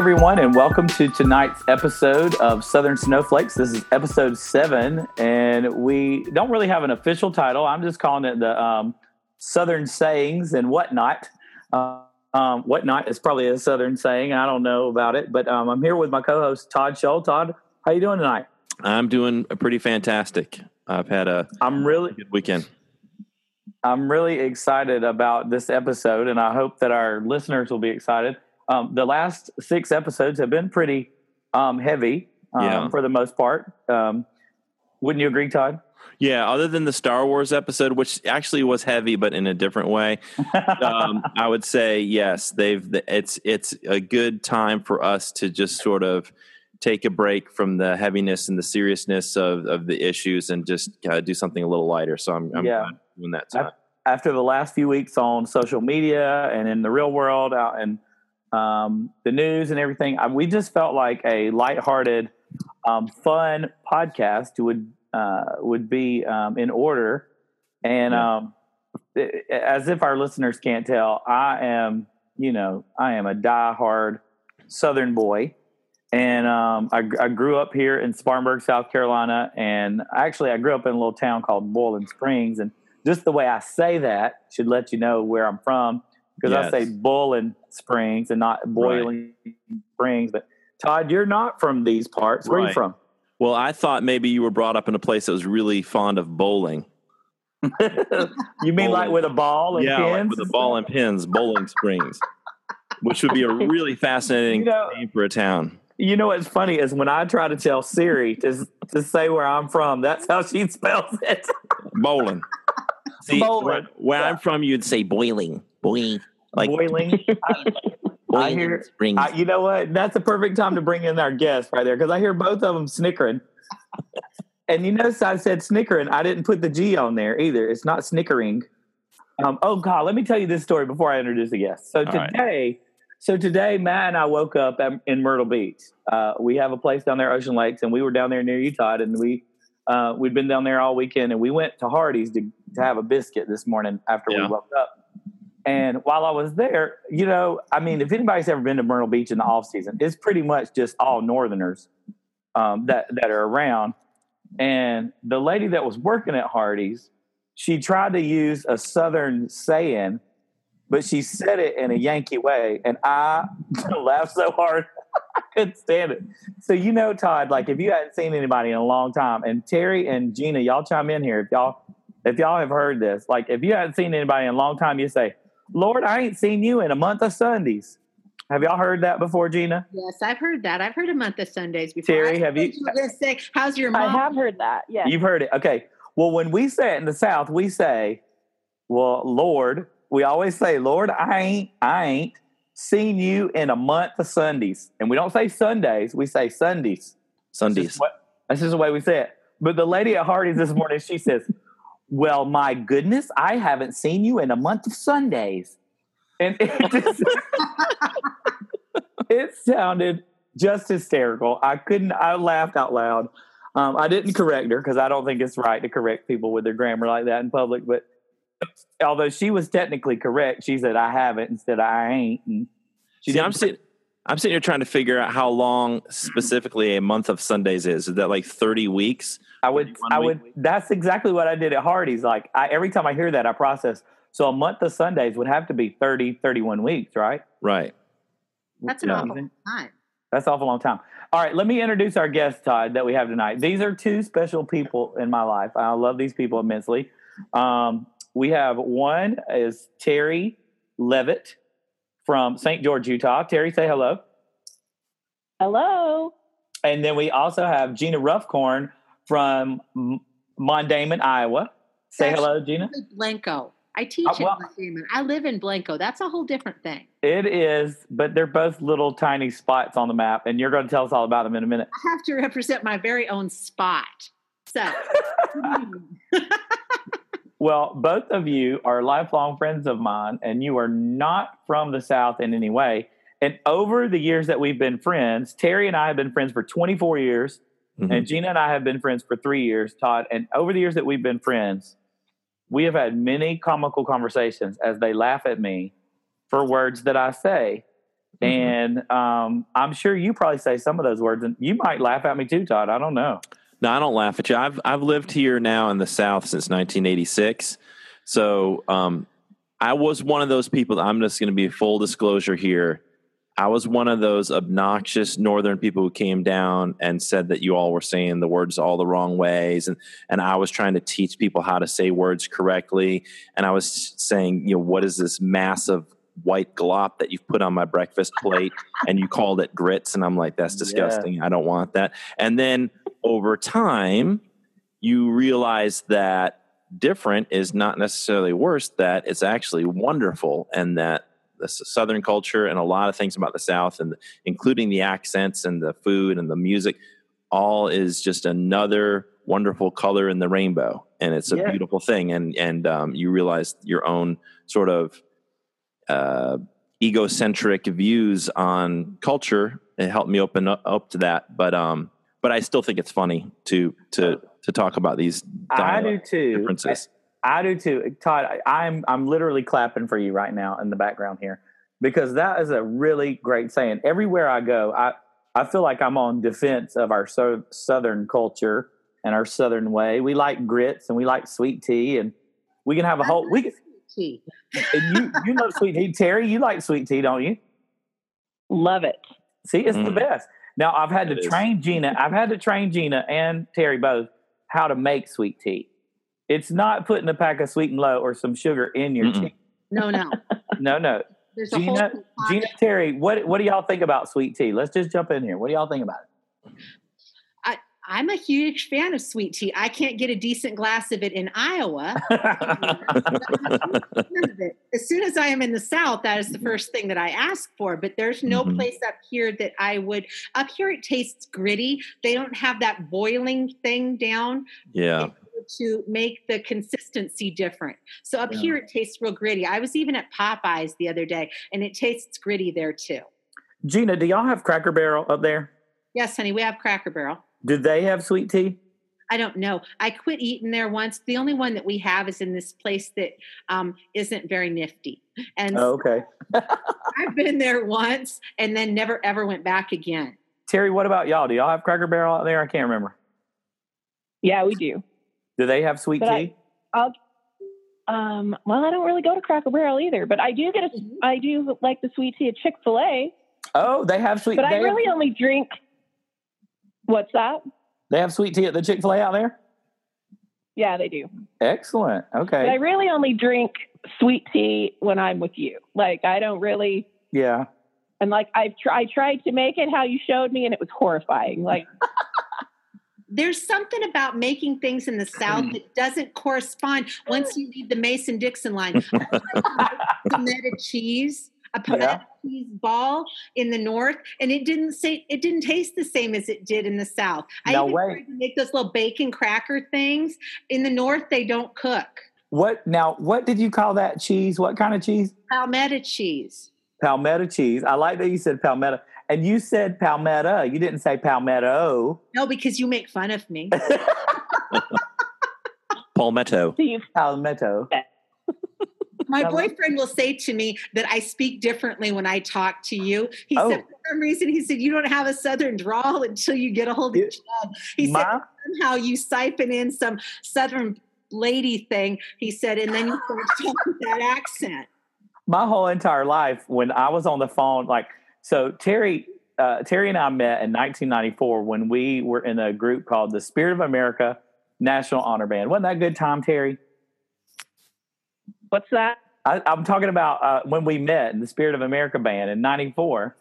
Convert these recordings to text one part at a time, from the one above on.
everyone, and welcome to tonight's episode of Southern Snowflakes. This is episode seven, and we don't really have an official title. I'm just calling it the um, Southern Sayings and Whatnot. Uh, um, whatnot is probably a Southern saying. I don't know about it, but um, I'm here with my co-host Todd Scholl. Todd, how you doing tonight? I'm doing pretty fantastic. I've had a I'm really good weekend. I'm really excited about this episode, and I hope that our listeners will be excited. Um, the last six episodes have been pretty um, heavy um, Yeah. for the most part. Um, wouldn't you agree, Todd? Yeah, other than the Star Wars episode, which actually was heavy, but in a different way, um, I would say yes. They've it's it's a good time for us to just sort of take a break from the heaviness and the seriousness of, of the issues and just uh, do something a little lighter. So I'm, I'm Yeah. doing that time. After the last few weeks on social media and in the real world, out in um, the news and everything, I, we just felt like a lighthearted, um, fun podcast would uh, would be um, in order. And Yeah. um, i- as if our listeners can't tell, I am, you know, I am a diehard Southern boy. And um, I, I grew up here in Spartanburg, South Carolina. And actually, I grew up in a little town called Boiling Springs. And just the way I say that should let you know where I'm from because I say Boiling Springs and not Boiling Springs. But Todd, you're not from these parts. Where are you from? Well, I thought maybe you were brought up in a place that was really fond of bowling. you mean like with a ball and yeah, pins? like with a ball and pins, Bowling Springs, which would be a really fascinating You know- name for a town. You know what's funny is when I try to tell Siri to to say where I'm from, that's how she spells it. Bowling. See, Bowling. where, where I'm from, you'd say boiling, boing, like Boiling. I boiling hear- springs. I, you know what? That's a perfect time to bring in our guest right there because I hear both of them snickering. And you notice I said snickering. I didn't put the G on there either. It's not snickering. Um, oh God, let me tell you this story before I introduce the guest. So right. today, so today, Matt and I woke up at, in Myrtle Beach. Uh, we have a place down there, Ocean Lakes, and we were down there near Utah, and we uh, we'd been down there all weekend, and we went to Hardee's to, to have a biscuit this morning after Yeah. we woke up. And while I was there, you know, I mean, if anybody's ever been to Myrtle Beach in the off season, it's pretty much just all Northerners um, that that are around. And the lady that was working at Hardee's, she tried to use a Southern saying, but she said it in a Yankee way, and I laughed so hard I couldn't stand it. So you know, Todd, like if you hadn't seen anybody in a long time, and Teri and Gina, y'all chime in here if y'all if y'all have heard this. Like if you hadn't seen anybody in a long time, you say, "Lord, I ain't seen you in a month of Sundays." Have y'all heard that before, Gina? Yes, I've heard that. I've heard a month of Sundays before. Teri, have you- thought were gonna say, "How's your mom?" I have heard that. Yes. You've heard it. Okay. Well, when we say it in the South, we say, Well, Lord, we always say, Lord, I ain't, I ain't seen you in a month of Sundays. And we don't say Sundays, we say Sundays. That's Sundays. just, what, that's just the way we say it. But the lady at Hardee's this morning, she says, Well, my goodness, I haven't seen you in a month of Sundays. And it just it sounded just hysterical. I couldn't I laughed out loud. Um, I didn't correct her because I don't think it's right to correct people with their grammar like that in public. But although she was technically correct, she said I haven't instead of I ain't. And she See, I'm sitting, I'm sitting here trying to figure out how long specifically a month of Sundays is. Is that like 30 weeks? I would, 31 I week. would. That's exactly what I did at Hardee's. Like I, every time I hear that, I process. So a month of Sundays would have to be 30, 31 weeks, right? Right. That's an Yeah. awful time. That's an awful long time. All right, let me introduce our guest, Todd, that we have tonight. These are two special people in my life. I love these people immensely. Um, we have one is Teri Levitt from St. George, Utah. Teri, say hello. Hello. And then we also have Gina Ruffcorn from M- Mondamin, Iowa. Say That's- hello, Gina. Blencoe. I teach Uh, well- in Blencoe. I live in Blencoe. That's a whole different thing. It is, but they're both little tiny spots on the map, and you're going to tell us all about them in a minute. I have to represent my very own spot. So, Well, both of you are lifelong friends of mine, and you are not from the South in any way. And over the years that we've been friends, Teri and I have been friends for 24 years, Mhm. and Gina and I have been friends for three years, Todd. And over the years that we've been friends, we have had many comical conversations as they laugh at me for words that I say. And um, I'm sure you probably say some of those words, and you might laugh at me too, Todd. I don't know. No, I don't laugh at you. I've I've lived here now in the South since 1986, so um, I was one of those people. I'm just going to be full disclosure here. I was one of those obnoxious northern people who came down and said that you all were saying the words all the wrong ways and and I was trying to teach people how to say words correctly and I was saying, you know, what is this massive white glop that you've put on my breakfast plate and you called it grits and I'm like that's disgusting. Yeah. I don't want that. And then over time you realize that different is not necessarily worse that it's actually wonderful and that the southern culture and a lot of things about the south and including the accents and the food and the music all is just another wonderful color in the rainbow and it's a yeah. beautiful thing and and um, you realize your own sort of uh, egocentric views on culture it helped me open up, up to that but um but i still think it's funny to to to talk about these i do too differences I do too, Todd. I, am I'm literally clapping for you right now in the background here because that is a really great saying. Everywhere I go, I I feel like I'm on defense of our so, southern culture and our southern way. We like grits and we like sweet tea, and we can have a whole we can. Tea. And you you love sweet tea, Teri. You like sweet tea, don't you? Love it. See, it's mm. the best. Now I've had it to train is. Gina. I've had to train Gina and Teri both how to make sweet tea. It's not putting a pack of sweet and low or some sugar in your Mm-mm. tea. No, no, no, no. There's Gina, Gina Teri, what what do y'all think about sweet tea? Let's just jump in here. What do y'all think about it? I'm a huge fan of sweet tea. I can't get a decent glass of it in Iowa. as soon as I am in the South, that is the first thing that I ask for. But there's no mm-hmm. place up here that I would. Up here, it tastes gritty. They don't have that boiling thing down. Yeah to make the consistency different. So up yeah. here it tastes real gritty. I was even at Popeyes the other day and it tastes gritty there too. Gina, do y'all have Cracker Barrel up there? Yes, honey, we have Cracker Barrel. Do they have sweet tea? I don't know. I quit eating there once. The only one that we have is in this place that um, not very nifty. And oh, okay, I've been there once and then never ever went back again. Teri, what about y'all? Do y'all have Cracker Barrel out there? I can't remember. Yeah, we do. Do they have sweet but tea? I, will um, well, I don't really go to Cracker Barrel either, but I do get a, mm-hmm. I do like the sweet tea at Chick Fil A. Oh, they have sweet. Tea. But I really have, only drink. What's that? They have sweet tea at the Chick Fil A out there. Yeah, they do. Excellent. Okay. But I really only drink sweet tea when I'm with you. Like I don't really. Yeah. And like I've tried, I tried to make it how you showed me, and it was horrifying. Like there's something about making things in the South hmm. that doesn't correspond once you leave the Mason Dixon line. pimento cheese, a pimento yeah. cheese ball in the North, and it didn't say it didn't taste the same as it did in the South. I no even way. tried to make those little bacon cracker things in the North. They don't cook. What now? What did you call that cheese? What kind of cheese? Palmetto cheese. Palmetto cheese. I like that you said palmetto. And you said palmetto. You didn't say palmetto. No, because you make fun of me. palmetto. Palmetto. My boyfriend will say to me that I speak differently when I talk to you. He oh. said, for some reason, he said, you don't have a southern drawl until you get a hold of Chad. He Ma? said, somehow you siphon in some southern lady thing. He said, and then you start talking that accent. My whole entire life, when I was on the phone, like so Teri, uh, Teri and I met in 1994 when we were in a group called the Spirit of America National Honor Band. Wasn't that a good time, Teri? What's that? I, am talking about uh, when we met in the Spirit of America band in '94,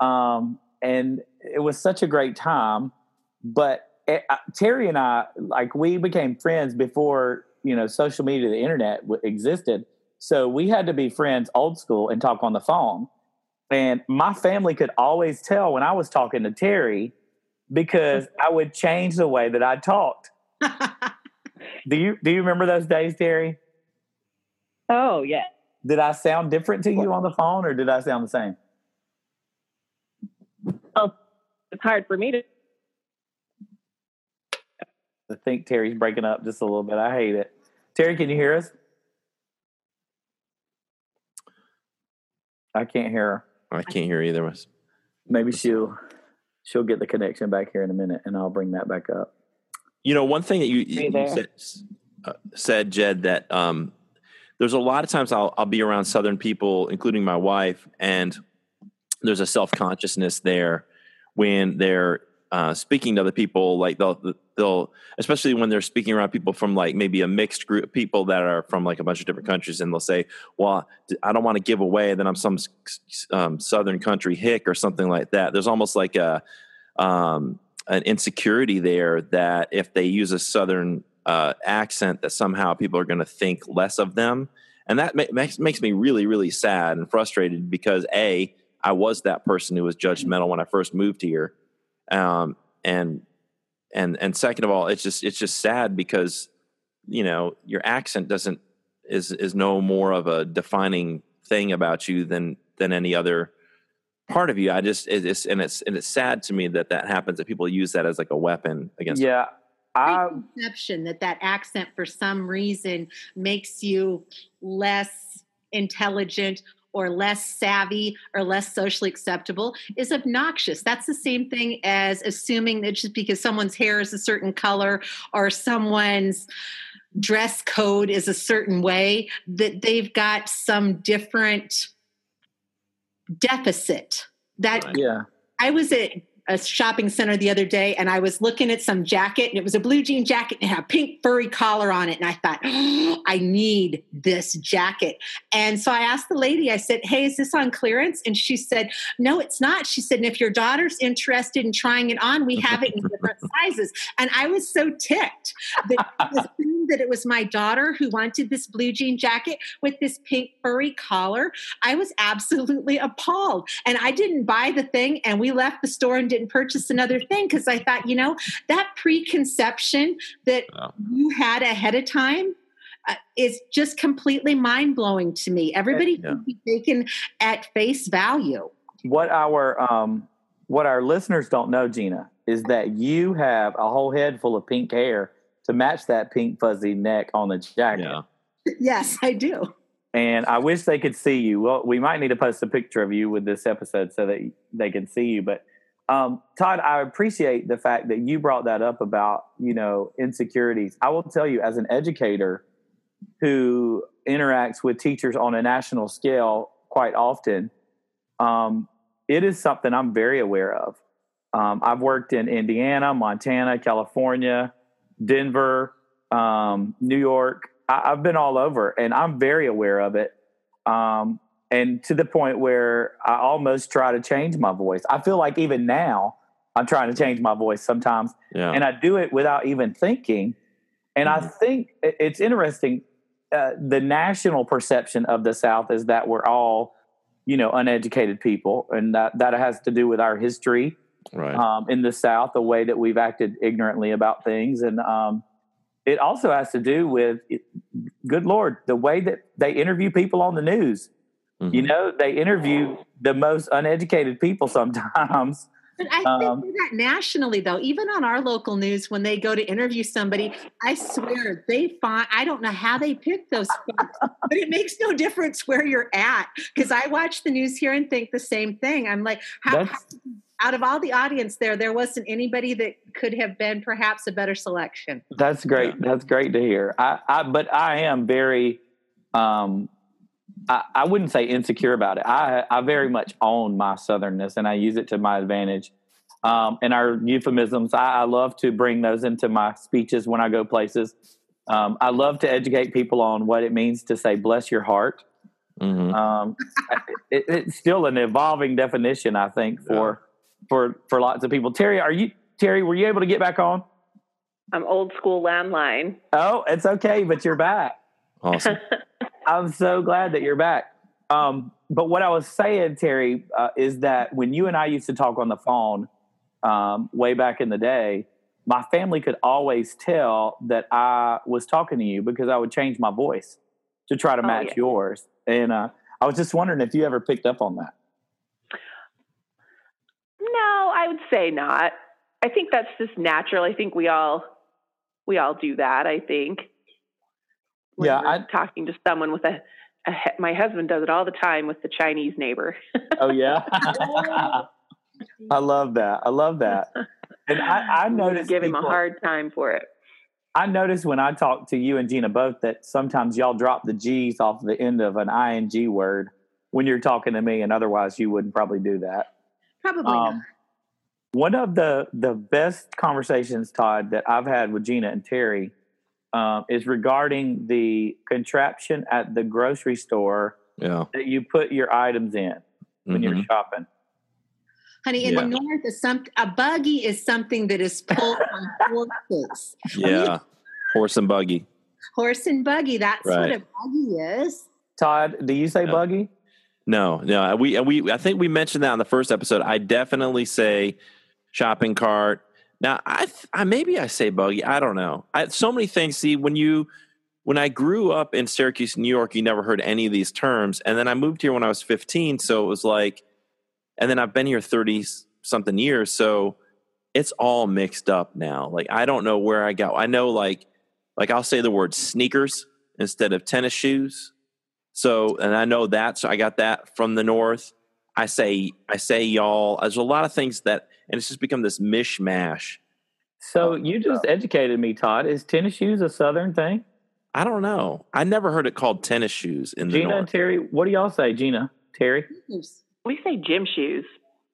um, and it was such a great time. But it, uh, Teri and I, like, we became friends before you know social media, the internet w- existed. So we had to be friends old school and talk on the phone. And my family could always tell when I was talking to Teri because I would change the way that I talked. do you do you remember those days, Teri? Oh yeah. Did I sound different to you on the phone or did I sound the same? Oh, it's hard for me to I think Teri's breaking up just a little bit. I hate it. Teri, can you hear us? I can't hear her. I can't hear either of us. Maybe she'll she'll get the connection back here in a minute, and I'll bring that back up. You know, one thing that you, you said, uh, said, Jed, that um, there's a lot of times I'll I'll be around Southern people, including my wife, and there's a self consciousness there when they're uh, speaking to other people. Like they'll they'll especially when they're speaking around people from like maybe a mixed group of people that are from like a bunch of different countries, and they'll say, "Well, I don't want to give away that I'm some um, Southern country hick or something like that." There's almost like a um, an insecurity there that if they use a Southern uh, accent, that somehow people are going to think less of them, and that makes makes me really really sad and frustrated because a I was that person who was judgmental when I first moved here, um, and and and second of all, it's just it's just sad because you know your accent doesn't is is no more of a defining thing about you than than any other part of you. I just it's and it's and it's sad to me that that happens that people use that as like a weapon against. Yeah, I perception that that accent for some reason makes you less intelligent or less savvy or less socially acceptable is obnoxious. That's the same thing as assuming that just because someone's hair is a certain color or someone's dress code is a certain way that they've got some different deficit. That yeah. I was at a shopping center the other day and I was looking at some jacket and it was a blue jean jacket and it had a pink furry collar on it. And I thought, oh, I need this jacket. And so I asked the lady, I said, Hey, is this on clearance? And she said, No, it's not. She said, And if your daughter's interested in trying it on, we have it in different sizes. And I was so ticked that that it was my daughter who wanted this blue jean jacket with this pink furry collar. I was absolutely appalled. And I didn't buy the thing and we left the store and didn't purchase another thing because I thought, you know, that preconception that you had ahead of time uh, is just completely mind blowing to me. Everybody yeah. can be taken at face value. What our um, what our listeners don't know, Gina, is that you have a whole head full of pink hair to match that pink fuzzy neck on the jacket. Yeah. Yes, I do. And I wish they could see you. Well, we might need to post a picture of you with this episode so that they can see you. But um, Todd, I appreciate the fact that you brought that up about you know insecurities. I will tell you, as an educator who interacts with teachers on a national scale quite often, um, it is something I'm very aware of. Um, I've worked in Indiana, Montana, California, Denver, um, New York. I, have been all over, and I'm very aware of it. Um, and to the point where I almost try to change my voice. I feel like even now I'm trying to change my voice sometimes, yeah. and I do it without even thinking. And mm-hmm. I think it's interesting. Uh, the national perception of the South is that we're all, you know, uneducated people, and that that has to do with our history right. um, in the South, the way that we've acted ignorantly about things, and um, it also has to do with, good Lord, the way that they interview people on the news. Mm-hmm. You know, they interview the most uneducated people sometimes. But I um, think that nationally, though, even on our local news, when they go to interview somebody, I swear they find, I don't know how they pick those folks, but it makes no difference where you're at. Because I watch the news here and think the same thing. I'm like, how, how, out of all the audience there, there wasn't anybody that could have been perhaps a better selection. That's great. That's great to hear. I, I but I am very, um, I, I wouldn't say insecure about it. I, I very much own my southernness and I use it to my advantage. Um, and our euphemisms, I, I, love to bring those into my speeches when I go places. Um, I love to educate people on what it means to say "bless your heart." Mm-hmm. Um, it, it's still an evolving definition, I think, for for for lots of people. Teri, are you Teri? Were you able to get back on? I'm old school landline. Oh, it's okay, but you're back. Awesome. I'm so glad that you're back. Um, but what I was saying, Teri, uh, is that when you and I used to talk on the phone um, way back in the day, my family could always tell that I was talking to you because I would change my voice to try to oh, match yeah. yours. And uh, I was just wondering if you ever picked up on that. No, I would say not. I think that's just natural. I think we all we all do that. I think. yeah, I'm talking to someone with a my husband does it all the time with the Chinese neighbor. oh yeah, I love that. I love that. And I, I noticed give him a hard time for it. I noticed when I talk to you and Gina both that sometimes y'all drop the G's off the end of an ing word when you're talking to me, and otherwise you wouldn't probably do that. Probably um, not. One of the the best conversations, Todd, that I've had with Gina and Teri um, is regarding the contraption at the grocery store yeah. that you put your items in when mm-hmm. you're shopping. Honey, in yeah. the north, is some a buggy is something that is pulled on horses. Yeah, horse and buggy. Horse and buggy. That's right. what a buggy is. Todd, do you say yeah. buggy? No, no. We we I think we mentioned that in the first episode. I definitely say shopping cart. Now, I, I maybe I say buggy. I don't know. I, so many things. See, when you when I grew up in Syracuse, New York, you never heard any of these terms, and then I moved here when I was 15. So it was like, and then I've been here 30 something years. So it's all mixed up now. Like I don't know where I go. I know like like I'll say the word sneakers instead of tennis shoes. So and I know that. So I got that from the north. I say I say y'all. There's a lot of things that and it's just become this mishmash. So you just educated me, Todd. Is tennis shoes a Southern thing? I don't know. I never heard it called tennis shoes in Gina the North. and Teri, what do y'all say, Gina? Teri? We say gym shoes.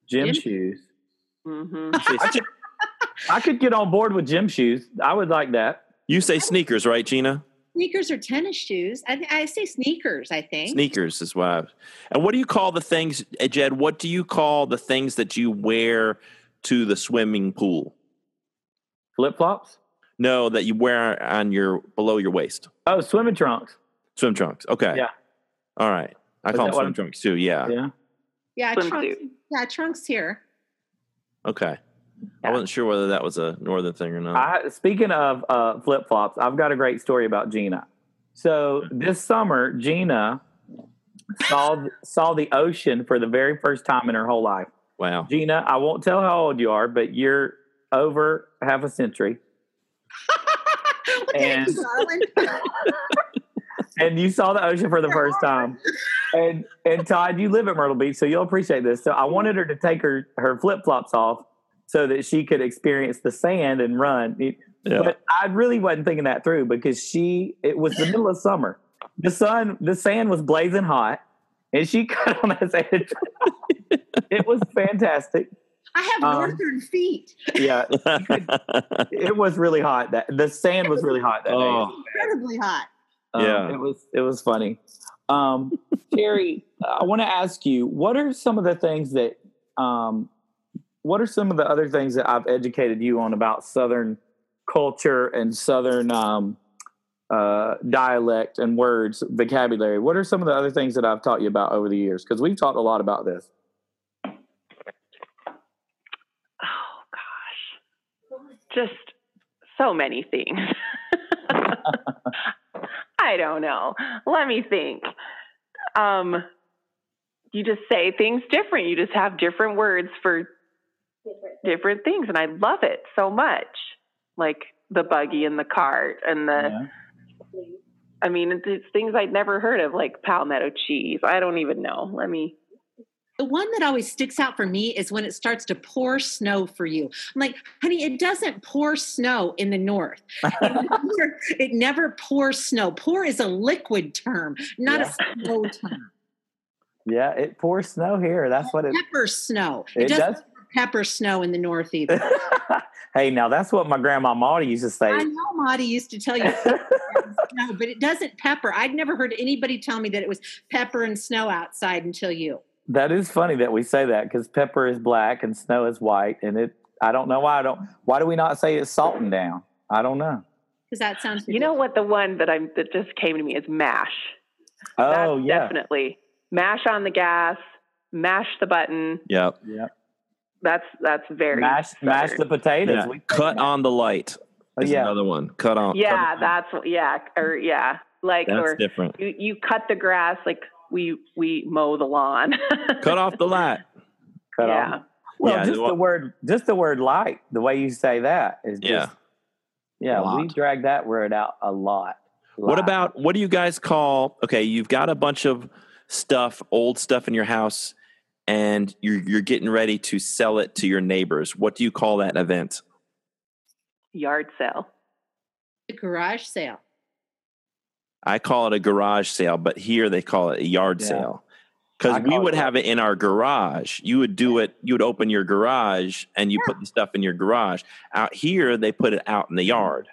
Gym, gym? shoes. Mm-hmm. I, could, I could get on board with gym shoes. I would like that. You say sneakers, right, Gina? Sneakers or tennis shoes. I, I say sneakers. I think sneakers is why. And what do you call the things, Jed? What do you call the things that you wear to the swimming pool? Flip flops? No, that you wear on your below your waist. Oh, swimming trunks. Swim trunks. Okay. Yeah. All right. I Is call them swim trunks too. Yeah. Yeah. Yeah. Trunks, yeah. Trunks here. Okay. Yeah. I wasn't sure whether that was a northern thing or not. I, speaking of uh, flip flops, I've got a great story about Gina. So this summer, Gina saw saw the ocean for the very first time in her whole life. Wow. Gina, I won't tell how old you are, but you're over half a century. and, and you saw the ocean for the first time. And and Todd, you live at Myrtle Beach, so you'll appreciate this. So I wanted her to take her her flip flops off so that she could experience the sand and run. Yeah. But I really wasn't thinking that through because she it was the middle of summer. The sun the sand was blazing hot and she cut on that sand. it was fantastic. I have um, northern feet. Yeah, it was really hot. That the sand was really hot that day. oh. day. Incredibly hot. Um, yeah, it was. It was funny. Um, Teri, I want to ask you, what are some of the things that, um, what are some of the other things that I've educated you on about Southern culture and Southern um, uh, dialect and words, vocabulary? What are some of the other things that I've taught you about over the years? Because we've talked a lot about this. Oh gosh, just so many things. I don't know. Let me think. Um, you just say things different. You just have different words for different, different things, and I love it so much. Like the buggy and the cart and the. Yeah. I mean, it's, it's things I'd never heard of, like palmetto cheese. I don't even know. Let me the one that always sticks out for me is when it starts to pour snow for you. I'm like, honey, it doesn't pour snow in the north. It never, it never pours snow. Pour is a liquid term, not yeah. a snow term. Yeah, it pours snow here. That's what it pepper snow. It, it doesn't does. pepper snow in the north either. hey, now that's what my grandma Maudie used to say. I know Maudie used to tell you no, but it doesn't pepper. I'd never heard anybody tell me that it was pepper and snow outside until you. That is funny that we say that because pepper is black and snow is white, and it. I don't know why I don't. Why do we not say it's salting down? I don't know. Because that sounds. Ridiculous. You know what? The one that I'm that just came to me is mash. Oh That's yeah, definitely mash on the gas, mash the button. Yep. Yep. That's that's very mash mash the potatoes. Yeah. Cut on the light. Oh, yeah. Another one. Cut on. Yeah, cut that's yeah, or yeah, like that's or different. You you cut the grass like we we mow the lawn. Cut off the light. Cut yeah. off. Well, yeah, just the word, just the word light. The way you say that is just, yeah, yeah. We drag that word out a lot. What about what do you guys call? Okay, you've got a bunch of stuff, old stuff in your house, and you're you're getting ready to sell it to your neighbors. What do you call that event? Yard sale. A garage sale. I call it a garage sale, but here they call it a yard Yeah. sale. Because we call it would have it in our garage. You would do it, you would open your garage and you put the stuff in your garage. Out here, they put it out in the yard.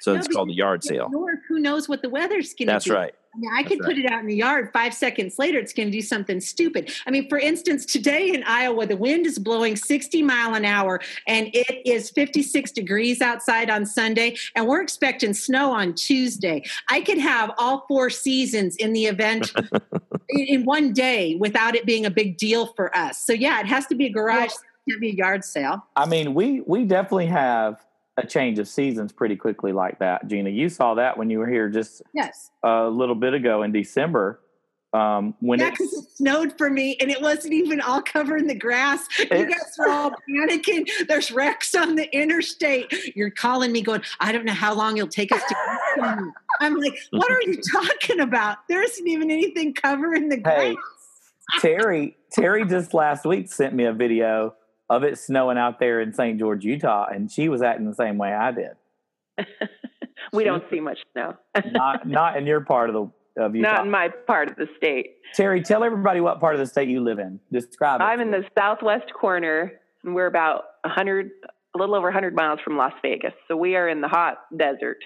So No, it's called a yard sale. North, who knows what the weather's going to be? That's right. I, mean, I That's could put it out in the yard. Five seconds later, it's going to do something stupid. I mean, for instance, today in Iowa, the wind is blowing 60 mile an hour, and it is 56 degrees outside on Sunday, and we're expecting snow on Tuesday. I could have all four seasons in the event in, one day without it being a big deal for us. So yeah, it has to be a garage. sale, it can't be a yard sale. I mean, we we definitely have a change of seasons pretty quickly like that. Gina, you saw that when you were here just Yes. a little bit ago in December. Um, when Yeah, it, it snowed for me and it wasn't even all covered in the grass. You guys were all panicking. There's wrecks on the interstate. You're calling me going, I don't know how long it'll take us to get to. I'm like, what are you talking about? There isn't even anything covering the grass. Hey. Teri Teri just last week sent me a video of it snowing out there in St. George, Utah, and she was acting the same way I did. we don't see much snow. Not not in your part of the of Utah. Not in my part of the state. Teri, tell everybody what part of the state you live in. Describe it. I'm in the southwest corner, and we're about a 100, a little over 100 miles from Las Vegas. So we are in the hot desert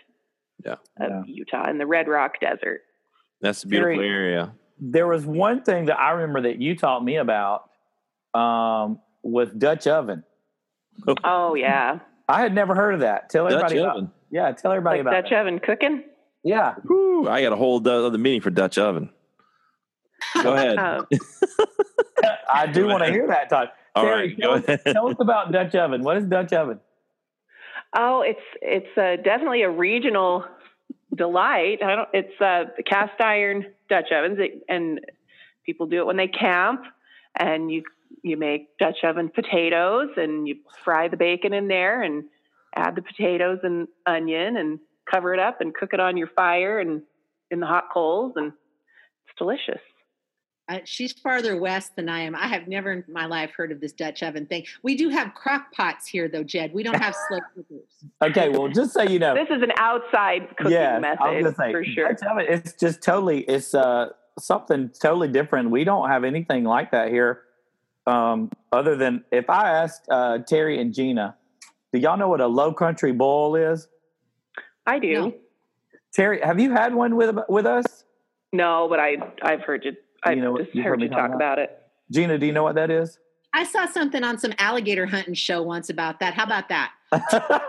Yeah. of Yeah. Utah, in the Red Rock Desert. That's a beautiful Very- area. there was one thing that I remember that you taught me about um, with Dutch oven. Oh yeah, I had never heard of that. Tell Dutch everybody about. Yeah, tell everybody like about Dutch that. oven cooking. Yeah. Whew, I got a whole other meeting for Dutch oven. Go ahead. Um, I do want to hear that, Todd. All Teri, right, tell, go us, ahead. tell us about Dutch oven. What is Dutch oven? oh, it's it's uh, definitely a regional delight. I don't. It's uh, cast iron Dutch ovens, it, and people do it when they camp. And you you make Dutch oven potatoes, and you fry the bacon in there, and add the potatoes and onion, and cover it up, and cook it on your fire, and in the hot coals, and it's delicious. Uh, she's farther west than I am. I have never in my life heard of this Dutch oven thing. We do have crock pots here, though, Jed. We don't have slow cookers. Okay, well, just so you know, This is an outside cooking yeah, I was method gonna say for sure. Dutch oven. It's just totally. It's uh something totally different. We don't have anything like that here. Um, other than if I asked uh, Teri and Gina, do y'all know what a low country boil is? I do. No. Teri, have you had one with with us? No, but I I've heard you. I've You know what- just you've heard heard you talk talk about- about it. Gina, do you know what that is? I saw something on some alligator hunting show once about that. How about that?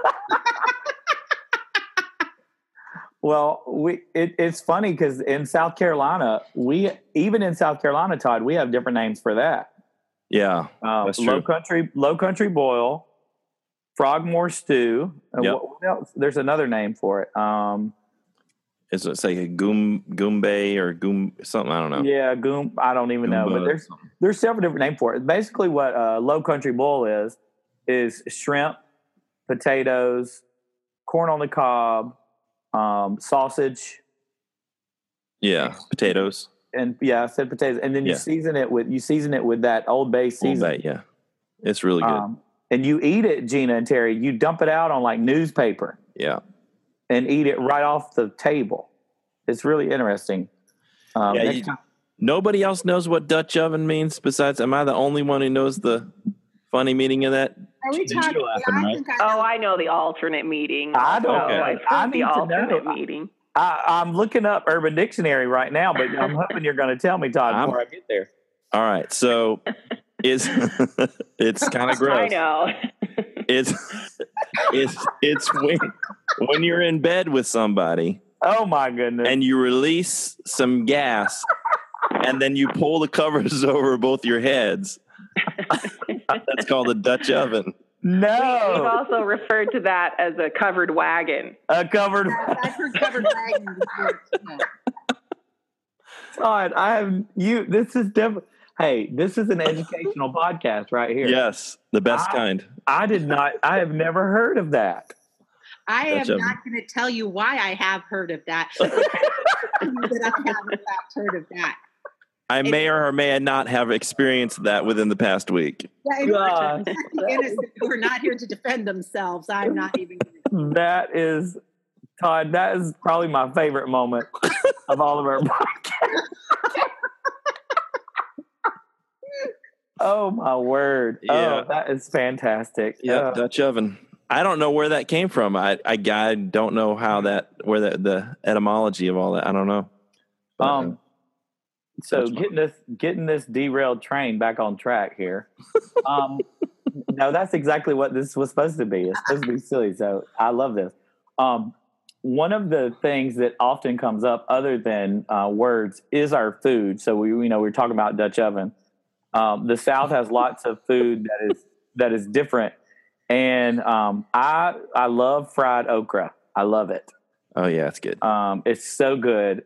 well, we it, it's funny because in South Carolina, we even in South Carolina, Todd, we have different names for that. Yeah. Um, low country, low country boil, frogmore stew. and Yep. what, else? There's another name for it. Um, It's, it's like a goom goombay or goom something. I don't know. yeah, goom. I don't even know, but there's there's several different names for it. Basically, what uh, low country boil is is shrimp, potatoes, corn on the cob, um, sausage, yeah potatoes. And yeah, I said potatoes, and then you Yeah. season it with you season it with that Old Bay season. Old season, Bay, yeah, it's really good. um, and you eat it, Gina and Teri. You dump it out on like newspaper yeah, and eat it right off the table. It's really interesting. Um, Yeah, you- time- nobody else knows what Dutch oven means besides. Am I the only one who knows the funny meaning of that? Are we talking? laughing, I right? think I Oh. I know the alternate meeting. I don't also. know. I've I need the to know. alternate meeting. I, I'm looking up Urban Dictionary right now, but I'm hoping you're going to tell me, Todd, I'm- before I get there. All right, so is it's kind of gross. I know. It's it's it's when when you're in bed with somebody Oh my goodness! and you release some gas and then you pull the covers over both your heads. That's called a Dutch oven. We've also referred to that as a covered wagon. a covered. I've heard covered wagon before. Todd, I have you. This is def- Hey, this is an educational podcast right here. Yes, the best I- kind. I did not. I have never heard of that. I am Dutch not going to tell you why I have heard of that. that I have in fact heard of that. I may or may not have experienced that within the past week. Yeah, and God. the innocent who are not here to defend themselves. I'm not even. That is, Todd, that is probably my favorite moment of all of our podcasts. oh, my word. Yeah. Oh, that is fantastic. Yeah, Oh. Dutch oven. I don't know where that came from. I, I, I don't know how that where the, the etymology of all that. I don't know. But, Um, so That's getting this getting this derailed train back on track here. Um, no, that's exactly what this was supposed to be. It's supposed to be silly. So I love this. Um, one of the things that often comes up, other than uh, words, is our food. So we, you know, we're talking about Dutch oven. Um, the South has lots of food that is that is different, and um, I I love fried okra. I love it. oh yeah, it's good. Um, it's so good.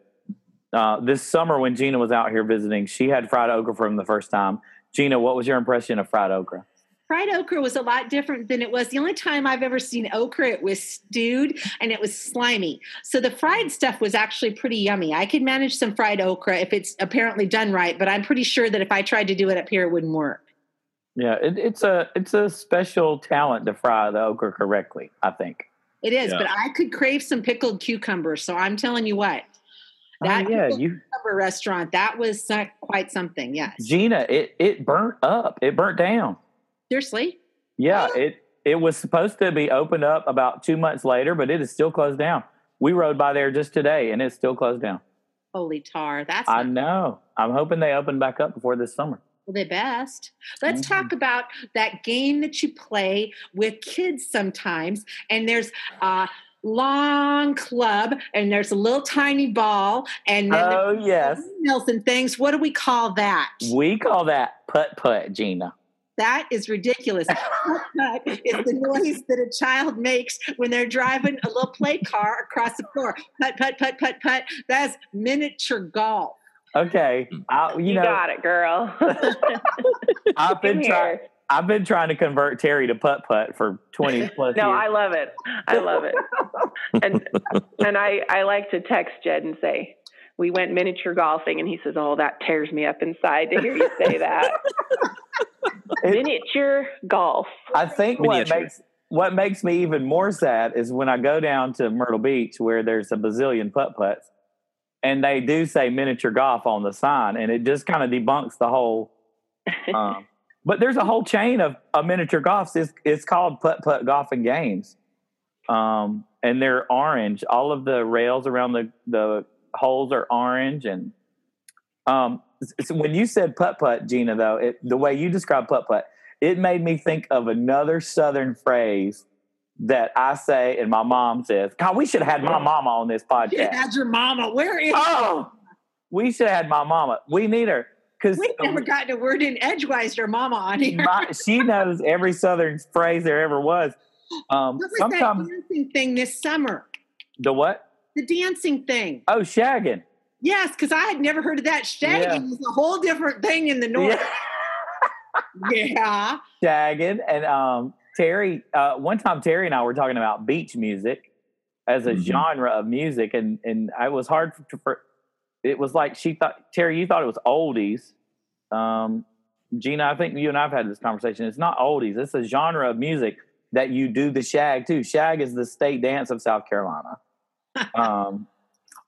Uh, this summer, when Gina was out here visiting, she had fried okra from the first time. Gina, what was your impression of fried okra? fried okra was a lot different than it was. The only time I've ever seen okra, it was stewed and it was slimy. So the fried stuff was actually pretty yummy. I could manage some fried okra if it's apparently done right, but I'm pretty sure that if I tried to do it up here, it wouldn't work. Yeah, it, it's a it's a special talent to fry the okra correctly. I think. It is, Yeah. but I could crave some pickled cucumbers. So I'm telling you what, That oh, yeah, you restaurant that was uh, quite something. Yes, Gina, it it burnt up. It burnt down. seriously. Yeah, Oh. it it was supposed to be opened up about two months later, but it is still closed down. We rode by there just today, and it's still closed down. Holy tar! That's I know. I'm hoping they open back up before this summer. the best. Let's Mhm. talk about that game that you play with kids sometimes, and there's a long club, and there's a little tiny ball, and then Oh yes, windmills and things. What do we call that? we call that putt putt, Gina. That is ridiculous. Putt-putt is the noise that a child makes when they're driving a little play car across the floor. Putt, putt, putt, putt, putt. That's miniature golf. Okay, I, you, You, know got it, girl. I've been Come trying. I've been trying to convert Teri to putt putt for twenty plus No, years. I love it. I love it. And and I I like to text Jed and say we went miniature golfing, and he says, "Oh, that tears me up inside to hear you say that." Miniature golf. I think what makes what makes me even more sad is when I go down to Myrtle Beach where there's a bazillion putt putts, and they do say miniature golf on the sign, and it just kind of debunks the whole. Um, but there's a whole chain of, of miniature golfs. It's, it's called putt putt golf and games, um, and they're orange. All of the rails around the the holes are orange, and um, so when you said putt putt, Gina, though, it, the way you described putt putt, it made me think of another Southern phrase that I say and my mom says. God, we should have had my mama on this You podcast. had your mama. Where is Oh, we should have had my mama. We need her because We've never gotten a word in edgewise your mama on here. she knows every Southern phrase there ever was. Um, what was sometimes that dancing thing this summer? the what? The dancing thing. Oh, shagging. Yes, because I had never heard of that. Shagging was a whole different thing in the north. Yeah. Yeah. shagging and um teri uh one time teri and i were talking about beach music as a Mhm. genre of music and and i was hard for, for it was like she thought teri you thought it was oldies um gina i think you and i've had this conversation it's not oldies it's a genre of music that you do the shag too shag is the state dance of south carolina um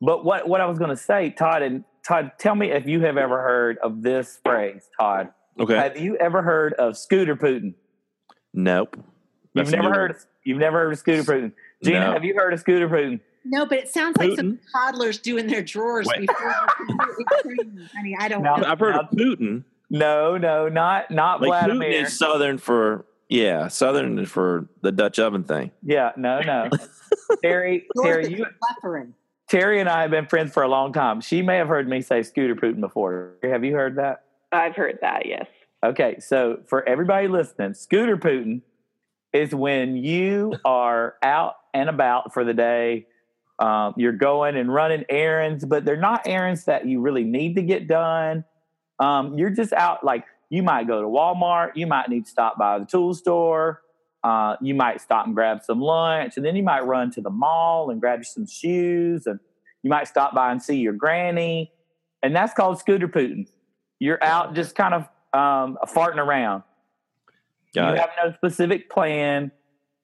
but what what i was going to say todd and todd tell me if you have ever heard of this phrase todd Okay. have you ever heard of scooter Putin? nope. You've never heard. Of, you've never heard of scooter Putin. Gina, No. have you heard of scooter Putin? No, but it sounds like some toddlers do in their drawers Wait. before they're completely trained. Honey, I don't No. know. I've heard of Putin. No, no, not not Like Vladimir. Putin is southern for yeah, southern for the Dutch oven thing. yeah, no, no. Teri, Teri, you, Buffering. Teri, and I have been friends for a long time. She may have heard me say scooter Putin before. Have you heard that? I've heard that. Yes. Okay, so for everybody listening, scooter Putin is when you are out and about for the day. Um, you're going and running errands, but they're not errands that you really need to get done. Um, you're just out, like you might go to Walmart, you might need to stop by the tool store, Uh, you might stop and grab some lunch, and then you might run to the mall and grab you some shoes, and you might stop by and see your granny, and that's called scooter pooting. You're out just kind of um, farting around. Got you it. have no specific plan.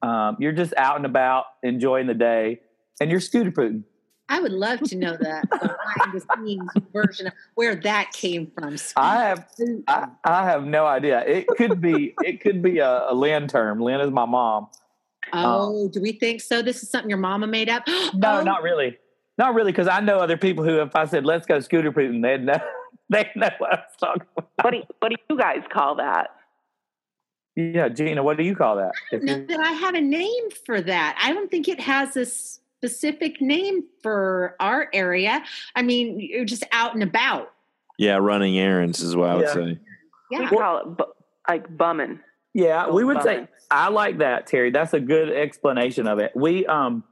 Um, you're just out and about enjoying the day, and you're scooter pooting. I would love to know that the behind the scenes version of where that came from. I have I, I have no idea. It could be it could be a, a Lynn term. Lynn is my mom. Um, oh, do we think so? This is something your mama made up? No, Oh, not really. Not really, because I know other people who, if I said let's go scooter pooting, they'd know they know what I was talking about. What do you, what do you guys call that? Yeah, Gina, what do you call that? I don't know that I have a name for that. I don't think it has a specific name for our area. I mean, you're just out and about. Yeah, running errands is what I would Yeah. say. We Yeah. call it bu- like bumming. Yeah, we would say I like that, Teri. That's a good explanation of it. We um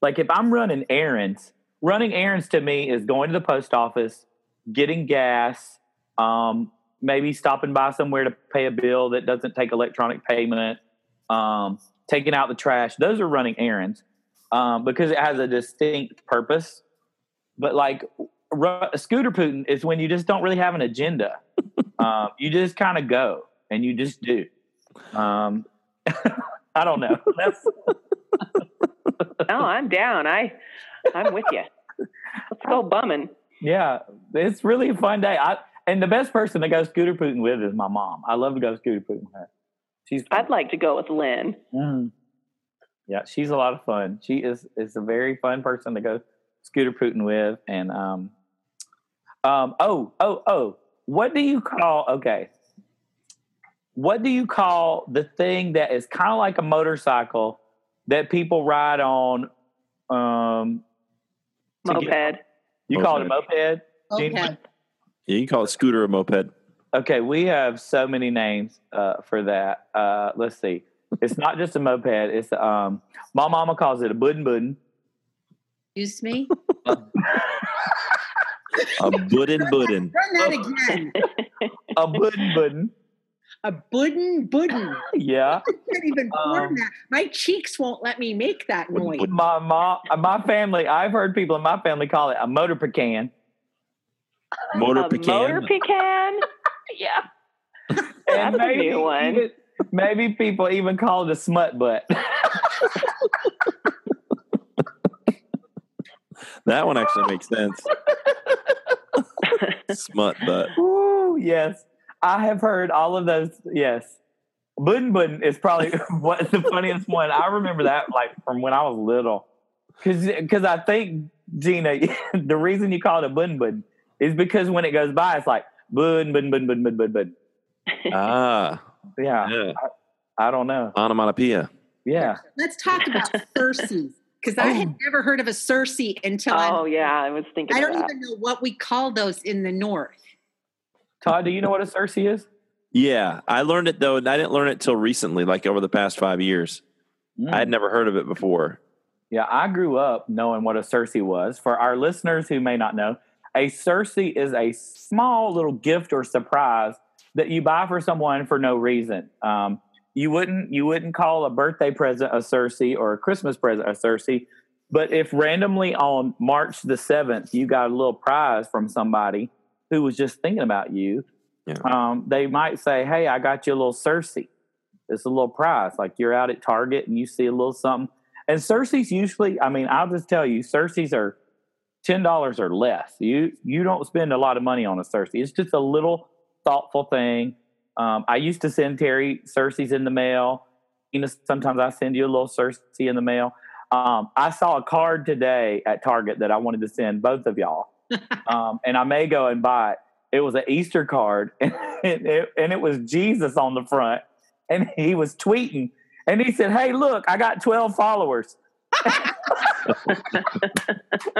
like if I'm running errands, running errands to me is going to the post office, getting gas, um, maybe stopping by somewhere to pay a bill that doesn't take electronic payment, um, taking out the trash. Those are running errands um, because it has a distinct purpose. But like ru- scooter pooting is when you just don't really have an agenda. um, you just kind of go and you just do. Um, I don't know. That's No, I'm down. I I'm with you. Let's go bumming. yeah. It's really a fun day. I and the best person to go scooter pooting with is my mom. I love to go scooter pooting with her. She's I'd like to go with Lynn. Mhm. Yeah, she's a lot of fun. She is is a very fun person to go scooter pooting with. And um, um, oh, oh, oh, what do you call? Okay, what do you call the thing that is kind of like a motorcycle that people ride on? Um, to get- Moped. you call it a moped? Gene, Okay. Yeah, you call it scooter or moped. Okay, we have so many names uh, for that. Uh, let's see. It's not just a moped. It's um, my mama calls it a buddin buddin. Excuse me. A buddin buddin. Run that again. A buddin buddin. A buddin buddin. Yeah. I can't even form Um, that. My cheeks won't let me make that noise. My mom, my family. I've heard people in my family call it a motor pecan. Motor a pecan. motor pecan. Yeah. That's a new one. even- maybe people even call it a smut butt. That one actually makes sense. Smut butt. Ooh, yes. I have heard all of those. Yes. Buddin Buddin is probably what's the funniest one. I remember that like from when I was little. Because I think, Gina, the reason you call it a Buddin Buddin is because when it goes by, it's like Buddin Buddin Buddin Buddin Buddin. Buddin. Ah, Yeah. yeah. I don't know. Onomatopoeia. Yeah. Let's talk about surcee. Because I had never heard of a surcee until oh I, yeah, I was thinking. I don't that. even know what we call those in the north. Todd, do you know what a surcee is? Yeah, I learned it though, and I didn't learn it till recently, like over the past five years. Mm. I had never heard of it before. Yeah, I grew up knowing what a surcee was. For our listeners who may not know, a surcee is a small little gift or surprise that you buy for someone for no reason. Um, you wouldn't you wouldn't call a birthday present a surcee or a Christmas present a surcee, but if randomly on March the seventh you got a little prize from somebody who was just thinking about you, Yeah. um, they might say, "Hey, I got you a little surcee." It's a little prize, like you're out at Target and you see a little something. And surcee's usually, I mean, I'll just tell you, surcee's are ten dollars or less. You you don't spend a lot of money on a surcee. It's just a little thoughtful thing. Um, I used to send Teri surcee's in the mail. You know, sometimes I send you a little surcee in the mail. Um, I saw a card today at Target that I wanted to send both of y'all, um, and I may go and buy it. It was an Easter card, and it, and it was Jesus on the front, and he was tweeting, and he said, "Hey, look, I got twelve followers."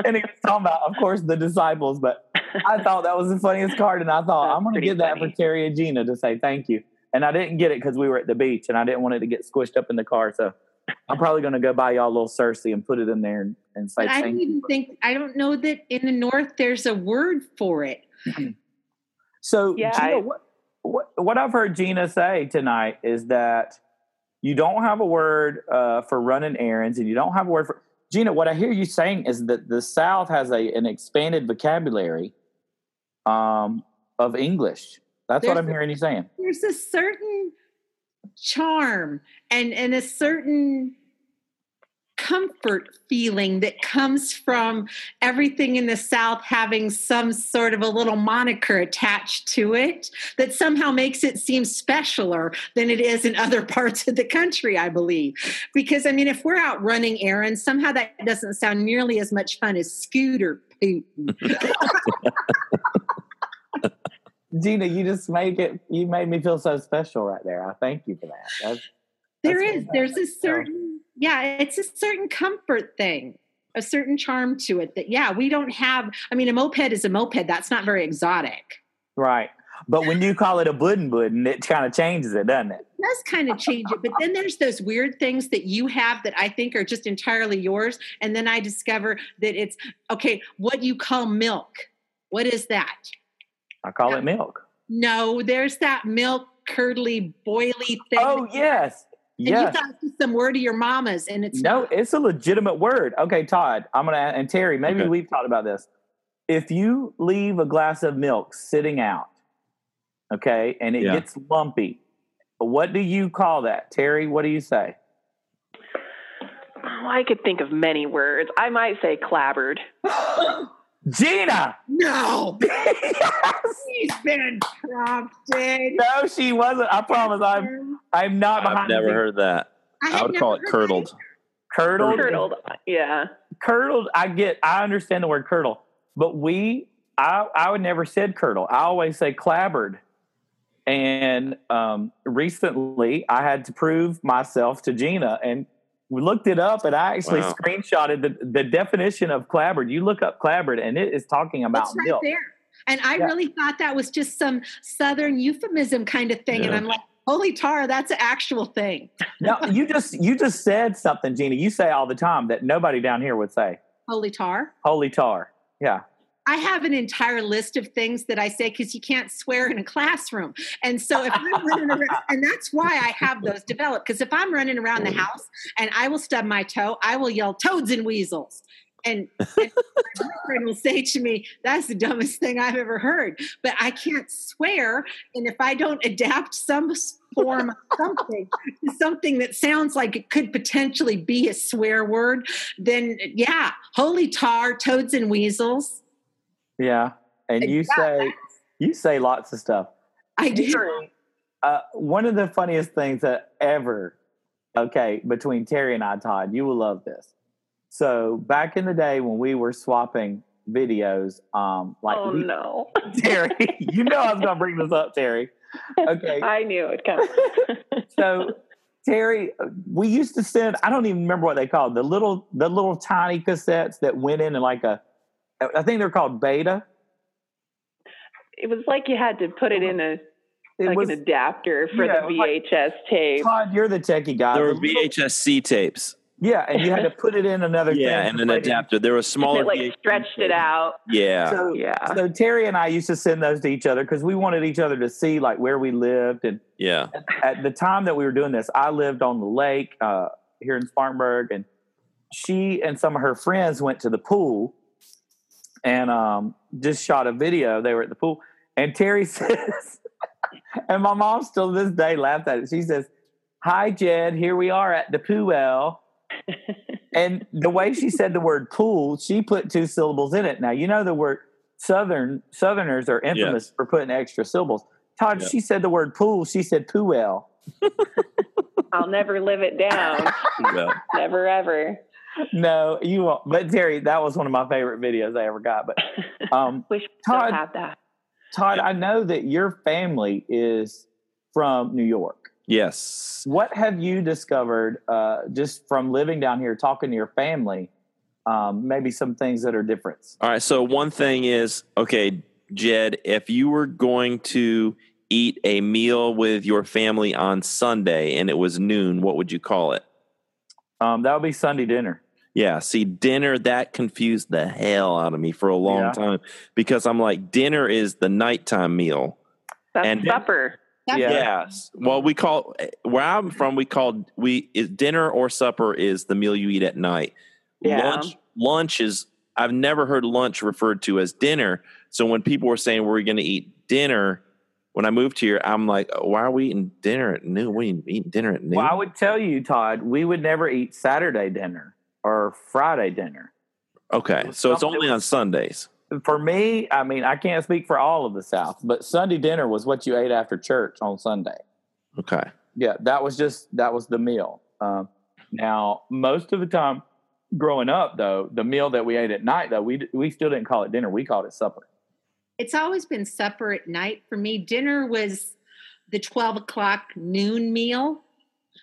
and he was talking about, of course, the disciples. But I thought that was the funniest card, and I thought That's I'm going to pretty give that funny. for Teri and Gina to say thank you. And I didn't get it because we were at the beach, and I didn't want it to get squished up in the car. So I'm probably going to go buy y'all a little surcee and put it in there and, and say But I don't you. even think I don't know that in the north there's a word for it. So, Yeah, Gina, I- what, what what I've heard Gina say tonight is that you don't have a word uh, for running errands, and you don't have a word for Gina. What I hear you saying is that the South has a an expanded vocabulary um, of English. That's There's what I'm a- hearing you saying. There's a certain charm and and a certain comfort feeling that comes from everything in the south having some sort of a little moniker attached to it that somehow makes it seem specialer than it is in other parts of the country i believe because i mean if we're out running errands somehow that doesn't sound nearly as much fun as scooter pooting. Gina, you just make it. You made me feel so special right there. I thank you for that. That's, There That's is. There's a it so- certain, yeah, it's a certain comfort thing, a certain charm to it that, yeah, we don't have. I mean, a moped is a moped. That's not very exotic. right. But when you call it a buddin buddin, it kind of changes it, doesn't it? It does kind of change it. But then there's those weird things that you have that I think are just entirely yours. And then I discover that it's, okay, what you call milk. What is that? I call it milk. No, there's that milk curdly, boily thing. Oh yes, And you yes. thought it was some word of your mama's, and it's No, not. it's a legitimate word. Okay, Todd, I'm gonna and Teri. Maybe Okay. we've talked about this. If you leave a glass of milk sitting out, okay, and it Yeah. gets lumpy, what do you call that, Teri? What do you say? Oh, I could think of many words. I might say clabbered. Gina. No, Yes! he's been prompted. No, she wasn't. I promise. I'm. I'm not I've behind. the never scenes. heard that. I, I would call it curdled. Curdled. Curdled. Yeah. Curdled. I get. I understand the word curdle, but we. I. I would never said curdle. I always say clabbered. And um, recently, I had to prove myself to Gina, and we looked it up, and I actually Wow. screenshotted the, the definition of clabbered. You look up clabbered, and it is talking about That's right milk. there. And I Yeah. really thought that was just some southern euphemism kind of thing. And I'm like, holy tar, that's an actual thing. No, you just you just said something, Gina. You say all the time that nobody down here would say. Holy tar. Holy tar. Yeah. I have an entire list of things that I say because you can't swear in a classroom. And so if I'm running around, and that's why I have those developed. Because if I'm running around the mm. house and I will stub my toe, I will yell toads and weasels. And, and my boyfriend will say to me, That's the dumbest thing I've ever heard. But I can't swear. And if I don't adapt some form of something something that sounds like it could potentially be a swear word, then yeah, holy tar, toads and weasels. Yeah. And you say you say lots of stuff. I do. Uh, one of the funniest things that ever, okay, between Teri and I, Todd, you will love this. So back in the day when we were swapping videos, um, like oh we- no. Teri, you know I was gonna bring this up, Teri. Okay. I knew it coming. so Teri, we used to send. I don't even remember what they called the little the little tiny cassettes that went in and like a. I think they're called beta. it was like you had to put it in a It like was an adapter for yeah, the it was like- VHS tape. Todd. You're the techie guy. There were VHS C tapes. yeah, and you had to put it in another. Yeah, thing and an adapter. There were And smaller. it like VHS stretched it out. Yeah. So, Yeah. so Teri and I used to send those to each other because we wanted each other to see like where we lived. And yeah. at the time that we were doing this, I lived on the lake uh, here in Spartanburg, and she and some of her friends went to the pool and um, just shot a video. They were at the pool, and Teri says, and my mom still to this day laughs at it. She says, "Hi, Jed. Here we are at the pool." and the way she said the word pool, she put two syllables in it. Now you know the word southern Southerners are infamous for putting extra syllables. Todd, Yeah. she said the word pool. She said pool. I'll never live it down. Yeah. never ever. No, you won't. But Teri, that was one of my favorite videos I ever got. But um, we still Todd- had that. Todd, I know that your family is from New York. Yes. What have you discovered uh, just from living down here, talking to your family? Um, maybe some things that are different. All right. So one thing is, okay, Jed, if you were going to eat a meal with your family on Sunday and it was noon, what would you call it? Um, that would be Sunday dinner. Yeah, see, dinner that confused the hell out of me for a long Yeah. time because I'm like, dinner is the nighttime meal. That's And- supper. Supper. Yeah. Yes. Well, we call where I'm from. We call we is dinner or supper is the meal you eat at night. Yeah. Lunch lunch is I've never heard lunch referred to as dinner. So when people were saying we're going to eat dinner, when I moved here, I'm like, oh, why are we eating dinner at noon? We eating dinner at noon. Well, I would tell you, Todd, we would never eat Saturday dinner or Friday dinner. okay, so it's only on Sundays. For me, I mean, I can't speak for all of the South, but Sunday dinner was what you ate after church on Sunday. Okay. Yeah, that was just that was the meal. Um, now, most of the time, growing up, though, the meal that we ate at night, though, we we still didn't call it dinner; we called it supper. It's always been supper at night for me. Dinner was the 12 o'clock noon meal.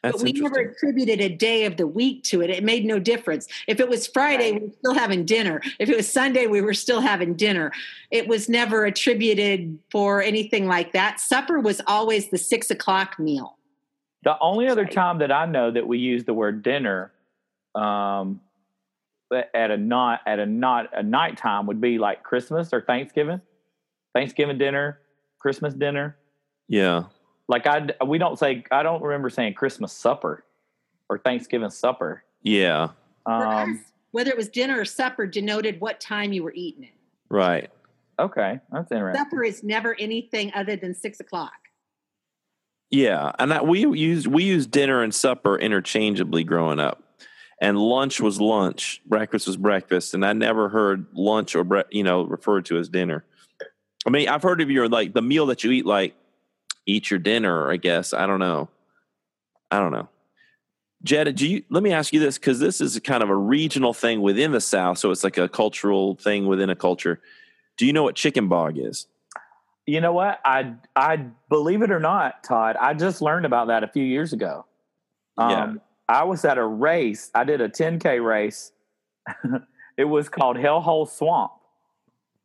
That's but we never attributed a day of the week to it. It made no difference. If it was Friday, we were still having dinner. If it was Sunday, we were still having dinner. It was never attributed for anything like that. Supper was always the six o'clock meal. The only other Right. time that I know that we use the word dinner, um, at a not at a not a nighttime would be like Christmas or Thanksgiving, Thanksgiving dinner, Christmas dinner. Yeah. Like I, we don't say. I don't remember saying Christmas supper or Thanksgiving supper. Yeah. Um, us, whether it was dinner or supper denoted what time you were eating it. Right. okay, that's interesting. Supper is never anything other than six o'clock. Yeah, and that we used we used dinner and supper interchangeably growing up, and lunch was lunch, breakfast was breakfast, and I never heard lunch or bre- you know referred to as dinner. I mean, I've heard of your like the meal that you eat, like eat your dinner. I guess I don't know. I don't know. Jetta, do you? Let me ask you this because this is kind of a regional thing within the South, so it's like a cultural thing within a culture. Do you know what chicken bog is? You know what? I I believe it or not, Todd. I just learned about that a few years ago. Um, Yeah. I was at a race. I did a 10k race. it was called Hellhole Swamp.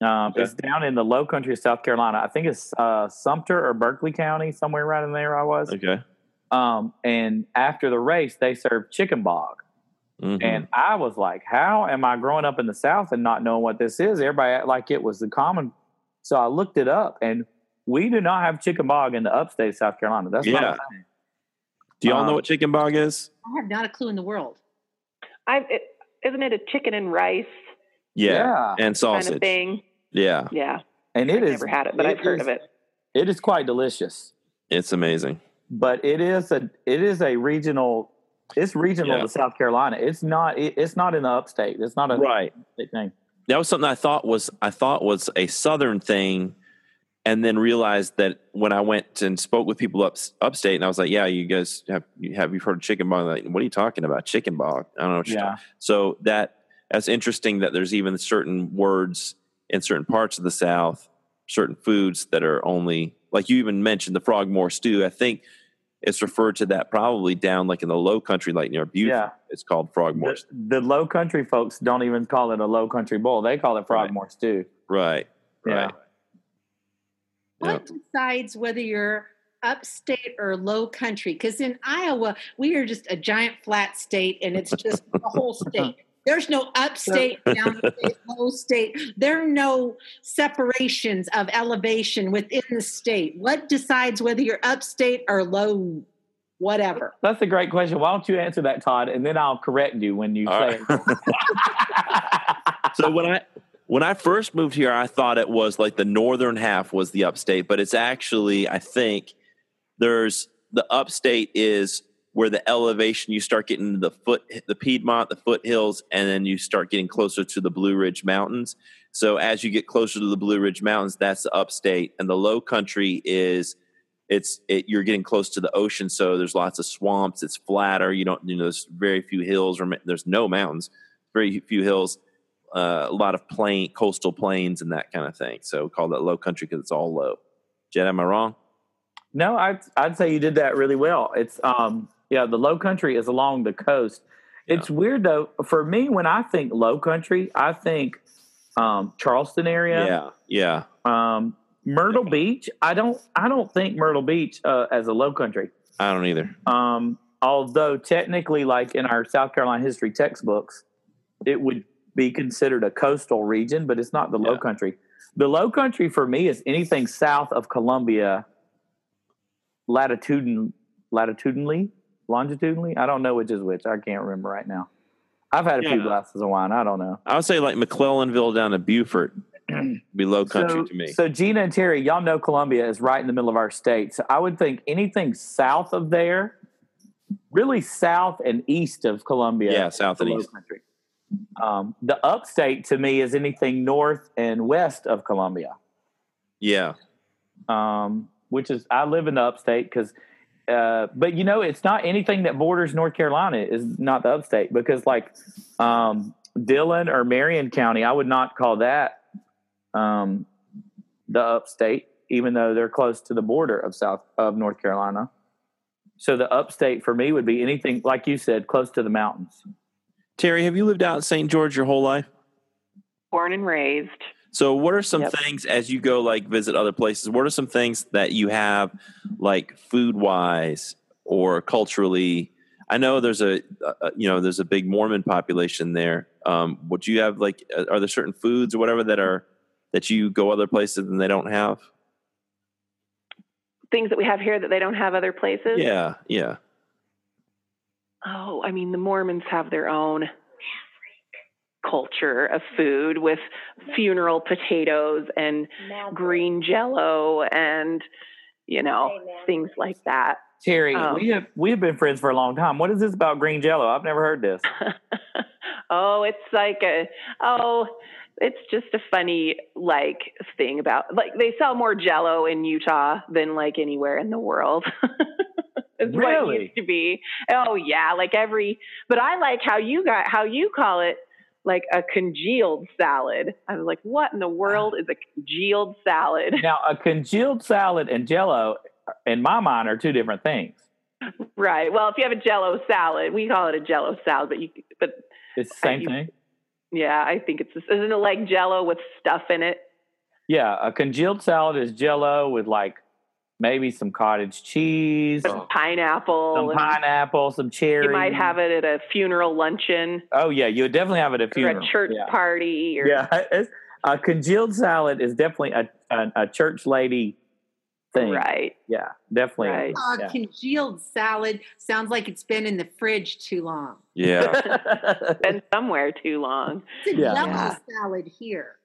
Um, Okay. It's down in the Low Country of South Carolina. I think it's uh, Sumter or Berkeley County, somewhere right in there. I was. Okay. Um, and after the race, they served chicken bog. Mhm. And I was like, how am I growing up in the South and not knowing what this is? Everybody act like it was the common. So I looked it up, and we do not have chicken bog in the upstate of South Carolina. That's Yeah. a thing. do y'all know um, what chicken bog is? I have not a clue in the world. I, it, isn't it a chicken and rice Yeah, and kind sausage. of thing? Yeah, Yeah, And it I've is never had it, but I've heard is- of it. It is quite delicious, it's amazing. but it is a it is a regional. It's regional Yeah. to South Carolina. It's not. It, it's not in the upstate. It's not a Right. thing. That was something I thought was I thought was a southern thing, and then realized that when I went and spoke with people up upstate, and I was like, "Yeah, you guys have you have you heard of chicken bog?" Like, what are you talking about? Chicken bog? I don't know. What you're Yeah. talking- So that that's interesting that there's even certain words in certain parts of the South, certain foods that are only like you even mentioned the frogmore stew. I think it's referred to that probably down like in the low country, like near Beaufort. Yeah. It's called frogmore. The, stew. the low country folks don't even call it a low country boil. They call it frogmore stew. Right. Yeah. Right. What decides whether you're upstate or low country? Because in Iowa, we are just a giant flat state and it's just the whole state. There's no upstate, downstate, low state. There are no separations of elevation within the state. What decides whether you're upstate or low, whatever? That's a great question. Why don't you answer that, Todd, and then I'll correct you when you All say right. so when I when I first moved here, I thought it was like the northern half was the upstate, but it's actually I think there's the upstate is where the elevation you start getting to the foot the Piedmont, the foothills, and then you start getting closer to the Blue Ridge Mountains. So as you get closer to the Blue Ridge Mountains, that's the upstate, and the low country is it's it, you're getting close to the ocean, so there's lots of swamps. It's flatter. You don't you know there's very few hills or there's no mountains, very few hills. Uh, a lot of plain coastal plains and that kind of thing. So we call that low country because it's all low. Jed, am I wrong? No, I'd I'd say you did that really well. It's um yeah, the low country is along the coast. It's weird though. For me, when I think low country, I think um Charleston area. Yeah, yeah. Um Myrtle Beach. I don't I don't think Myrtle Beach uh, as a low country. I don't either. Um although technically like in our South Carolina history textbooks, it would be considered a coastal region, but it's not the low country. The low country for me is anything south of Columbia latitudin, latitudinally, longitudinally. I don't know which is which. I can't remember right now. I've had a Yeah. few glasses of wine. I don't know. I would say like McClellanville down to Beaufort, be low country so, to me. So Gina and Teri, y'all know Columbia is right in the middle of our state. So I would think anything south of there, really south and east of Columbia. Yeah, south and east. Country. Um, the upstate to me is anything north and west of Columbia. yeah, um, which is I live in the upstate because, uh, but you know, it's not anything that borders North Carolina is not the upstate because like um, Dillon or Marion County, I would not call that um, the upstate, even though they're close to the border of South of North Carolina. So the upstate for me would be anything like you said, close to the mountains. Teri, have you lived out in St. George your whole life? Born and raised. So, what are some Yep. things as you go like visit other places? What are some things that you have like food wise or culturally? I know there's a, uh, you know there's a big Mormon population there. Um, would you have like uh, are there certain foods or whatever that are that you go other places and they don't have? Things that we have here that they don't have other places. Yeah, yeah. Oh, I mean, the Mormons have their own culture of food with funeral potatoes and green jello and, you know, things like that. Teri, Um, we have we have been friends for a long time. What is this about green jello? I've never heard this. oh, it's like a, oh, it's just a funny like thing about like they sell more jello in Utah than like anywhere in the world. is what it Really? used to be. Oh yeah, like every but I like how you got how you call it like a congealed salad. I was like, what in the world is a congealed salad? Now, a congealed salad and jello, in my mind, are two different things. right. Well, if you have a jello salad, we call it a jello salad, but you but It's the same you- thing. yeah, I think it's isn't it like jello with stuff in it? Yeah, a congealed salad is jello with like maybe some cottage cheese, Some pineapple. some pineapple, some cherry. You might have it at a funeral luncheon Oh yeah, you would definitely have it at a or funeral. a church yeah. party. Or, Yeah, it's, a congealed salad is definitely a, a, a church lady thing. Right. Yeah, definitely. Right. Uh, Yeah. congealed salad sounds like it's been in the fridge too long. Yeah. Been somewhere too long. It's a Yeah. jello Yeah. salad here.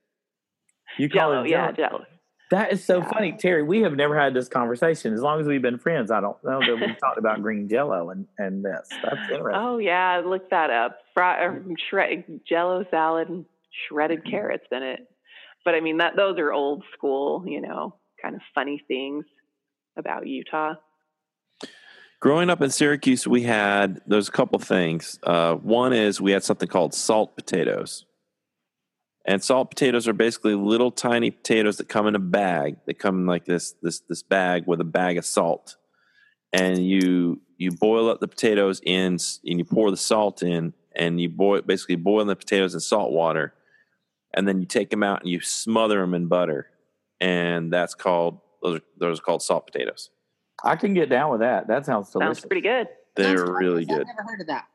you call Jello, it yeah, jello. Jello. That is so Yeah. funny, Teri. We have never had this conversation. As long as we've been friends, I don't know that we've talked about green jello and, and this. That's interesting. Oh yeah, look that up. Fry, shred, jello salad and shredded carrots in it. But I mean that those are old school, you know, kind of funny things about Utah. Growing up in Syracuse, we had there's a couple things. Uh, one is we had something called salt potatoes, and salt potatoes are basically little tiny potatoes that come in a bag. They come in like this this this bag with a bag of salt, and you you boil up the potatoes in and you pour the salt in, and you boil basically boil the potatoes in salt water, and then you take them out and you smother them in butter, and that's called those are, those are called salt potatoes. I can get down with that. That sounds delicious. Sounds pretty good. They're really good. I've never heard of that.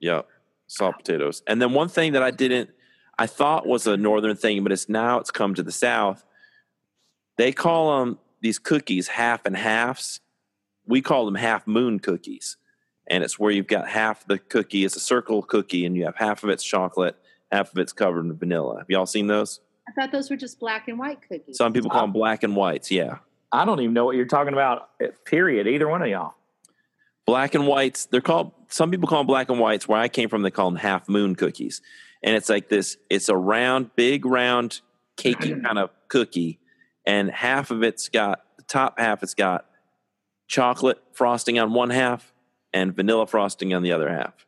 Yeah, salt potatoes. And then one thing that I didn't, I thought was a northern thing, but it's now it's come to the south. They call them these cookies half and halves. We call them half moon cookies, and it's where you've got half the cookie. It's a circle cookie, and you have half of it's chocolate, half of it's covered in vanilla. Have y'all seen those? I thought those were just black and white cookies. Some people call them black and whites. Yeah, I don't even know what you're talking about. eh, Period. Either one of y'all. black and whites they're called some people call them black and whites where i came from they call them half moon cookies and it's like this it's a round big round cakey kind of cookie and half of it's got the top half it's got chocolate frosting on one half and vanilla frosting on the other half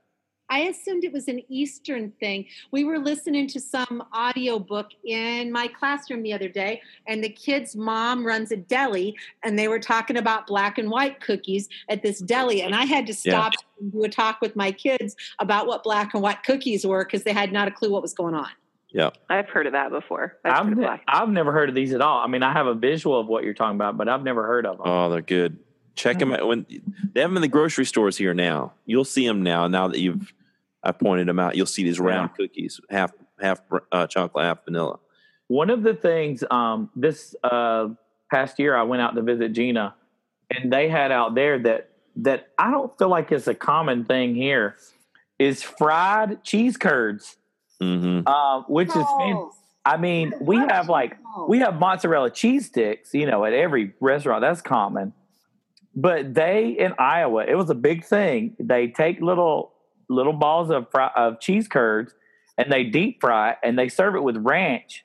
I assumed it was an Eastern thing. We were listening to some audiobook in my classroom the other day, and the kid's mom runs a deli, and they were talking about black and white cookies at this deli. And I had to stop and do a talk with my kids about what black and white cookies were because they had not a clue what was going on. yeah I've heard of that before. I've I've, heard ne- I've never heard of these at all. I mean, I have a visual of what you're talking about, but I've never heard of them. oh they're good check them out when they have them in the grocery stores here now you'll see them now now that you've i pointed them out you'll see these round cookies half half uh, chocolate half vanilla One of the things um, this uh, past year, I went out to visit Gina, and they had out there that that I don't feel like it's a common thing here is fried cheese curds, Mm-hmm. uh, which is fan- Oh, I mean we have like we have mozzarella cheese sticks, you know, at every restaurant. That's common. But they in Iowa, it was a big thing. They take little little balls of fry, of cheese curds and they deep fry it and they serve it with ranch.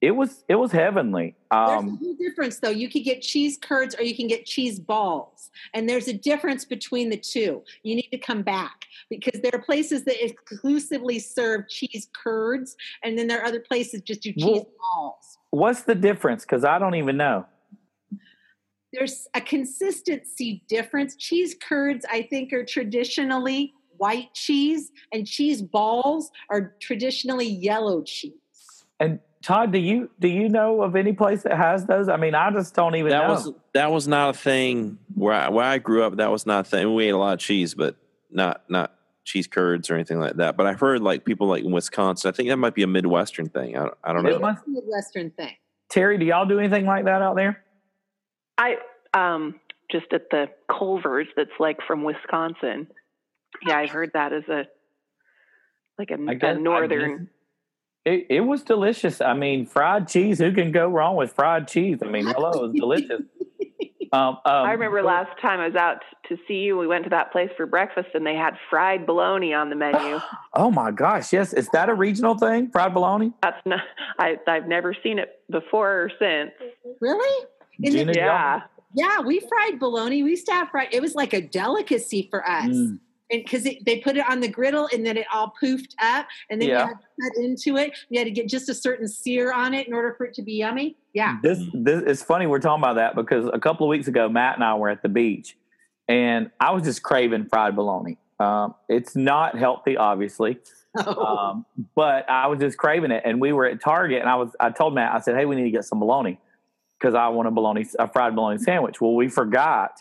It was it was heavenly. There's a Um, difference, though. You could get cheese curds or you can get cheese balls, and there's a difference between the two. You need to come back because there are places that exclusively serve cheese curds, and then there are other places just do cheese Well- balls. what's the difference? Because I don't even know. There's a consistency difference. Cheese curds, I think, are traditionally white cheese, and cheese balls are traditionally yellow cheese. And Todd, do you do you know of any place that has those? I mean, I just don't even That know. was that was not a thing where I, where I grew up. That was not a thing. We ate a lot of cheese, but not not cheese curds or anything like that. But I've heard like people like in Wisconsin. I think that might be a Midwestern thing. I, don't- I don't It know. must- It's a Midwestern thing. Teri, do y'all do anything like that out there? I um just at the Culver's that's like from Wisconsin. Yeah, I've heard that as a like a, guess- I northern. It, it was delicious. I mean, fried cheese. Who can go wrong with fried cheese? I mean, hello, it was delicious. Um, um, I remember last time I was out to see you. We went to that place for breakfast, and they had fried bologna on the menu. Oh my gosh, yes. Is that a regional thing? Fried bologna? That's not. I I've never seen it before or since. Really? In the- Gina, y'all- Yeah. Yeah, we fried bologna. We used to have fried. It was like a delicacy for us, Mm. And because they put it on the griddle and then it all poofed up, and then Yeah. you had to cut into it. You had to get just a certain sear on it in order for it to be yummy. Yeah. This, this it's funny we're talking about that because a couple of weeks ago, Matt and I were at the beach, and I was just craving fried bologna. Um, it's not healthy, obviously, um, but I was just craving it. And we were at Target, and I was I told Matt, I said, "Hey, we need to get some bologna because I want a bologna a fried bologna sandwich." Well, we forgot,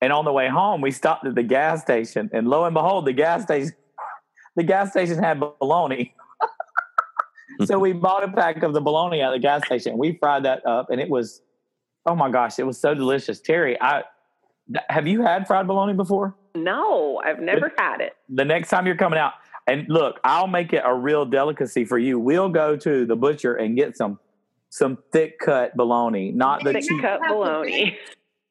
and on the way home, we stopped at the gas station, and lo and behold, the gas station the gas station had bologna. so we bought a pack of the bologna at the gas station. We fried that up, and it was, oh my gosh, it was so delicious. Teri, I have you had fried bologna before? No, I've never had it. The next time you're coming out, and look, I'll make it a real delicacy for you. We'll go to the butcher and get some some thick cut bologna, not the Thick cheap. cut bologna.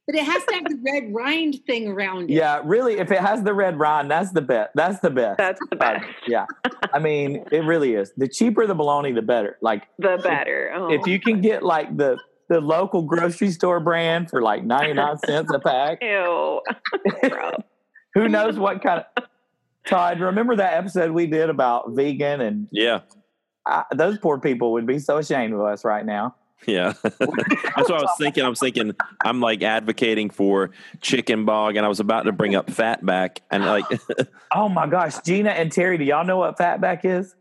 But it has to have the red rind thing around it. Yeah, really. If it has the red rind, that's the best. That's the best. That's the best. yeah, I mean, it really is. The cheaper the bologna, the better. Like The better. Oh. if you can get like the the local grocery store brand for like 99 cents a pack Ew. Who knows what kind of todd remember that episode we did about vegan and Yeah, I, those poor people would be so ashamed of us right now yeah. That's what I was thinking. I was thinking I'm like advocating for chicken bog, and I was about to bring up fatback, and like oh my gosh gina and teri do y'all know what fatback is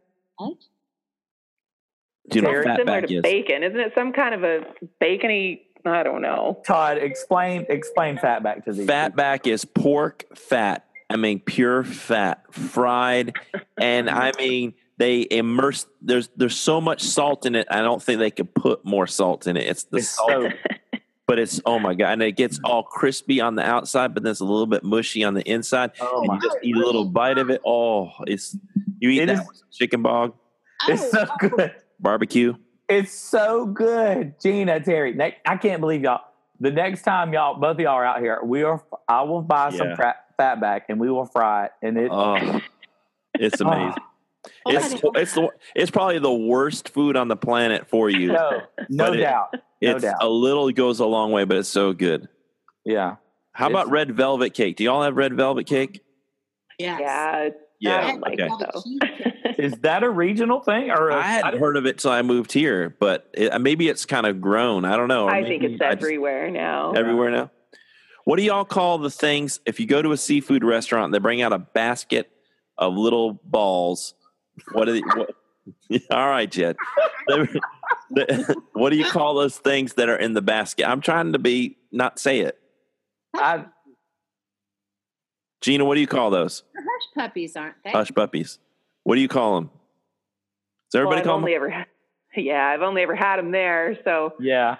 do you know what Teri- Similar fatback to is? bacon, isn't it? Some kind of a bacony. I don't know. todd explain explain fatback to these people. Fatback is pork fat. I mean, pure fat, fried, and I mean they immerse. There's there's so much salt in it. I don't think they could put more salt in it. It's the It's salt, so- but it's oh my god, and it gets all crispy on the outside, but then it's a little bit mushy on the inside. oh And my you just eat a little bite of it. Oh, it's you eat It that is- with chicken bog oh, it's so good barbecue. it's so good gina teri ne- i can't believe y'all the next time y'all both of y'all are out here we are i will buy some Yeah. fat, back and we will fry it and it Oh, it's oh. amazing. It's it's the, it's probably the worst food on the planet for you. no no it- doubt no it's doubt a little goes a long way, but it's so good. yeah How about red velvet cake? Do y'all have red velvet cake? Yes. Yeah. Yeah. Like okay. it. Is that a regional thing or a, I hadn't heard of it till I moved here, but it, maybe it's kind of grown. I don't know. or I think it's I just- everywhere now. everywhere now. What do y'all call the things if you go to a seafood restaurant? They bring out a basket of little balls. What are the, what, all right, Jed. The- the- what do you call those things that are in the basket? I'm trying to be not say it. I, Gina, what do you call those? Hush puppies, aren't they? Hush puppies. What do you call them? Does well, everybody I've call only them? ever, yeah, I've only ever had them there. So yeah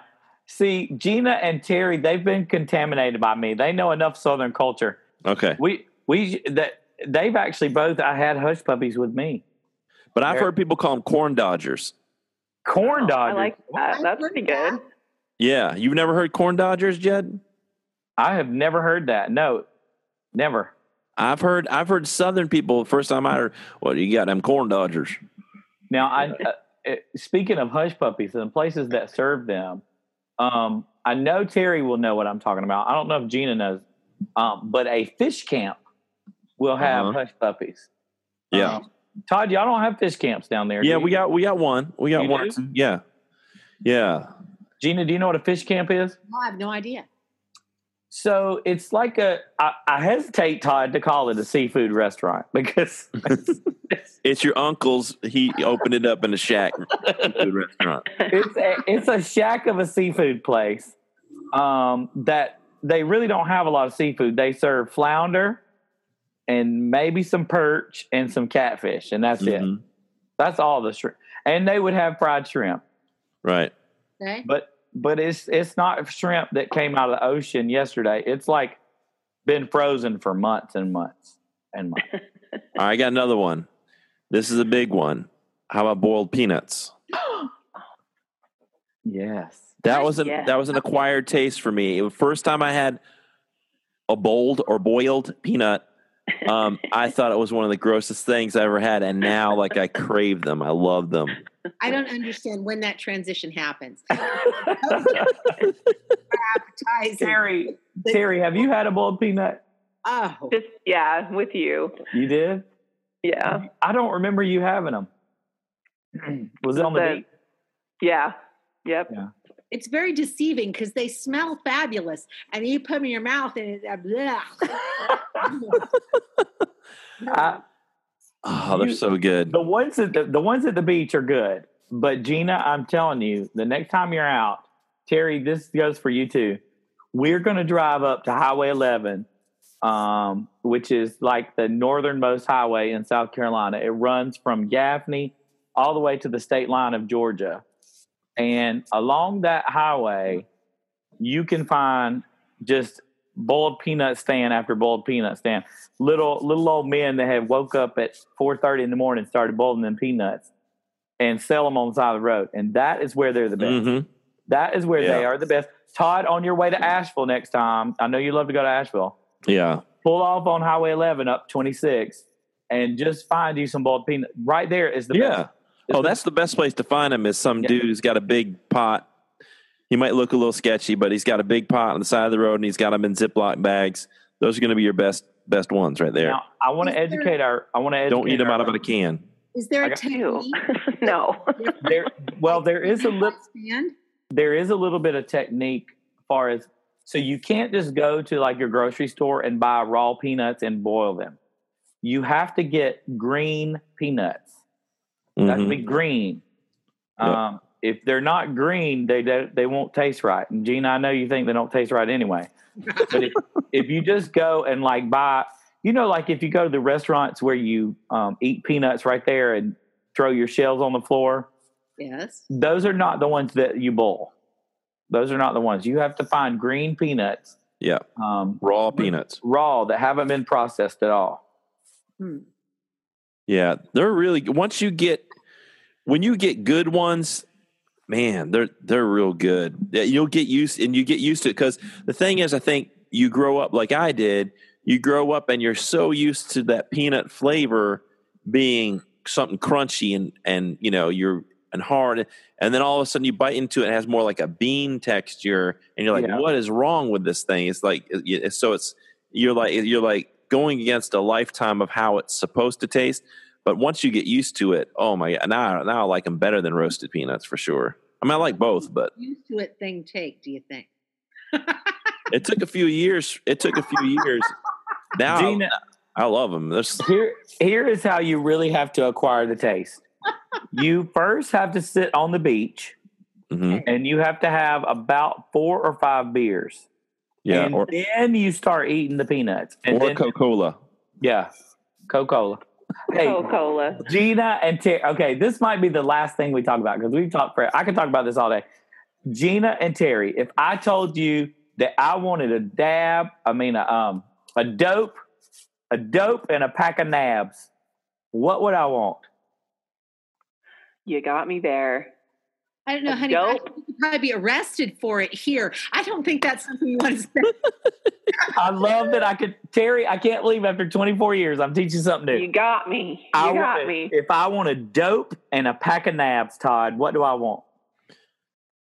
See, Gina and Teri, they've been contaminated by me. They know enough Southern culture. Okay. We we that they've actually both. I had hush puppies with me. But I've heard people call them corn dodgers. Corn dodgers. I like that. That's pretty good. Yeah. You've never heard corn dodgers, Jed? I have never heard that. No, never. I've heard I've heard Southern people. First time I heard, well, you got them corn dodgers. Now, I uh, uh, speaking of hush puppies and places that serve them, um, I know Teri will know what I'm talking about. I don't know if Gina knows, um, but a fish camp will have Uh-huh. hush puppies. Yeah. Um, Todd, y'all don't have fish camps down there. yeah, we got we got one. We got You one. do? Yeah. Yeah. Gina, do you know what a fish camp is? No, I have no idea. So it's like a. I, I hesitate, Todd, to call it a seafood restaurant because it's, It's your uncle's. He opened it up in a shack food restaurant. it's a, it's a shack of a seafood place um, that they really don't have a lot of seafood. They serve flounder and maybe some perch and some catfish, and that's it. Mhm. That's all the shrimp. And they would have fried shrimp, Right. Okay. but but it's it's not shrimp that came out of the ocean yesterday. It's like been frozen for months and months and months. All right, I got another one. This is a big one. How about boiled peanuts? yes. That was an Yeah. that was an acquired taste for me. It was first time I had a boiled or boiled peanut. Um, I thought it was one of the grossest things I ever had, and now like I crave them. I love them. I don't understand when that transition happens. Appetizing. Teri, Teri, have you had a boiled peanut? Oh, Just yeah, with you. You did? Yeah. I don't remember you having them. Was it on the The- beach? Yeah. Yep. It's very deceiving because they smell fabulous, and you put them in your mouth and it, uh, bleh. I, Oh, they're You- so good. the ones at the, the ones at the beach are good, but Gina, I'm telling you, the next time you're out, Teri, this goes for you too. We're going to drive up to Highway 11, um, which is like the northernmost highway in South Carolina. It runs from Gaffney all the way to the state line of Georgia, and along that highway, you can find just boiled peanut stand after boiled peanut stand. Little little old men that had woke up at four thirty in the morning, started boiling them peanuts, and sell them on the side of the road. And that is where they're the best. hmm That is where they are the best. Todd, on your way to Asheville next time, I know you love to go to Asheville. Yeah. Pull off on Highway 11 up 26 and just find you some boiled peanut. Right there is the Yeah. best. Oh, it's Oh, that's the best place to find him. Is some Yeah. dude who's got a big pot. He might look a little sketchy, but he's got a big pot on the side of the road, and he's got them in Ziploc bags. Those are going to be your best best ones right there. Now, I want to Is there- educate our. I want to Don't eat them out of a can. Is there I a got- Ew. technique? no. There, well, there is a little. There is a little bit of technique as far as so you can't just go to like your grocery store and buy raw peanuts and boil them. You have to get green peanuts. They have to Mhm. be green. Yep. Um, if they're not green, they don't, they won't taste right. And Gene, I know you think they don't taste right anyway. But if, if you just go and like buy, you know, like if you go to the restaurants where you um, eat peanuts right there and throw your shells on the floor, Yes. those are not the ones that you boil. Those are not the ones. You have to find green peanuts, Yeah. um, Raw peanuts. raw that haven't been processed at all. Hmm. Yeah, they're really once you get when you get good ones, man, they're they're real good. You'll get used and you get used to it because the thing is, I think you grow up like I did. You grow up and you're so used to that peanut flavor being something crunchy and and you know you're and hard, and then all of a sudden you bite into it, and it has more like a bean texture, and you're like, Yeah. what is wrong with this thing? It's like so it's you're like you're like going against a lifetime of how it's supposed to taste. But once you get used to it, oh my god! Now, now I like them better than roasted peanuts for sure. I mean, I like both, but Used to it thing take, do you think? it took a few years. It took a few years. Now Gina, I love them. There's, here, here is how you really have to acquire the taste. you first have to sit on the beach mhm. and you have to have about four or five beers. yeah, and or then you start eating the peanuts. And or Coca Cola. yeah, Coca Cola. Hey, Coca Cola. Gina and Teri. Okay, this might be the last thing we talk about because we've talked for. I could talk about this all day. Gina and Teri, if I told you that I wanted a dab, I mean a um a dope, a dope and a pack of nabs, what would I want? You got me there. I don't know, honey. but I think you could probably be arrested for it here. I don't think that's something you want to say. I love that I could Teri, I can't leave after 24 years I'm teaching something new. You got me. You I got want- me. If I want a dope and a pack of nabs, Todd, what do I want?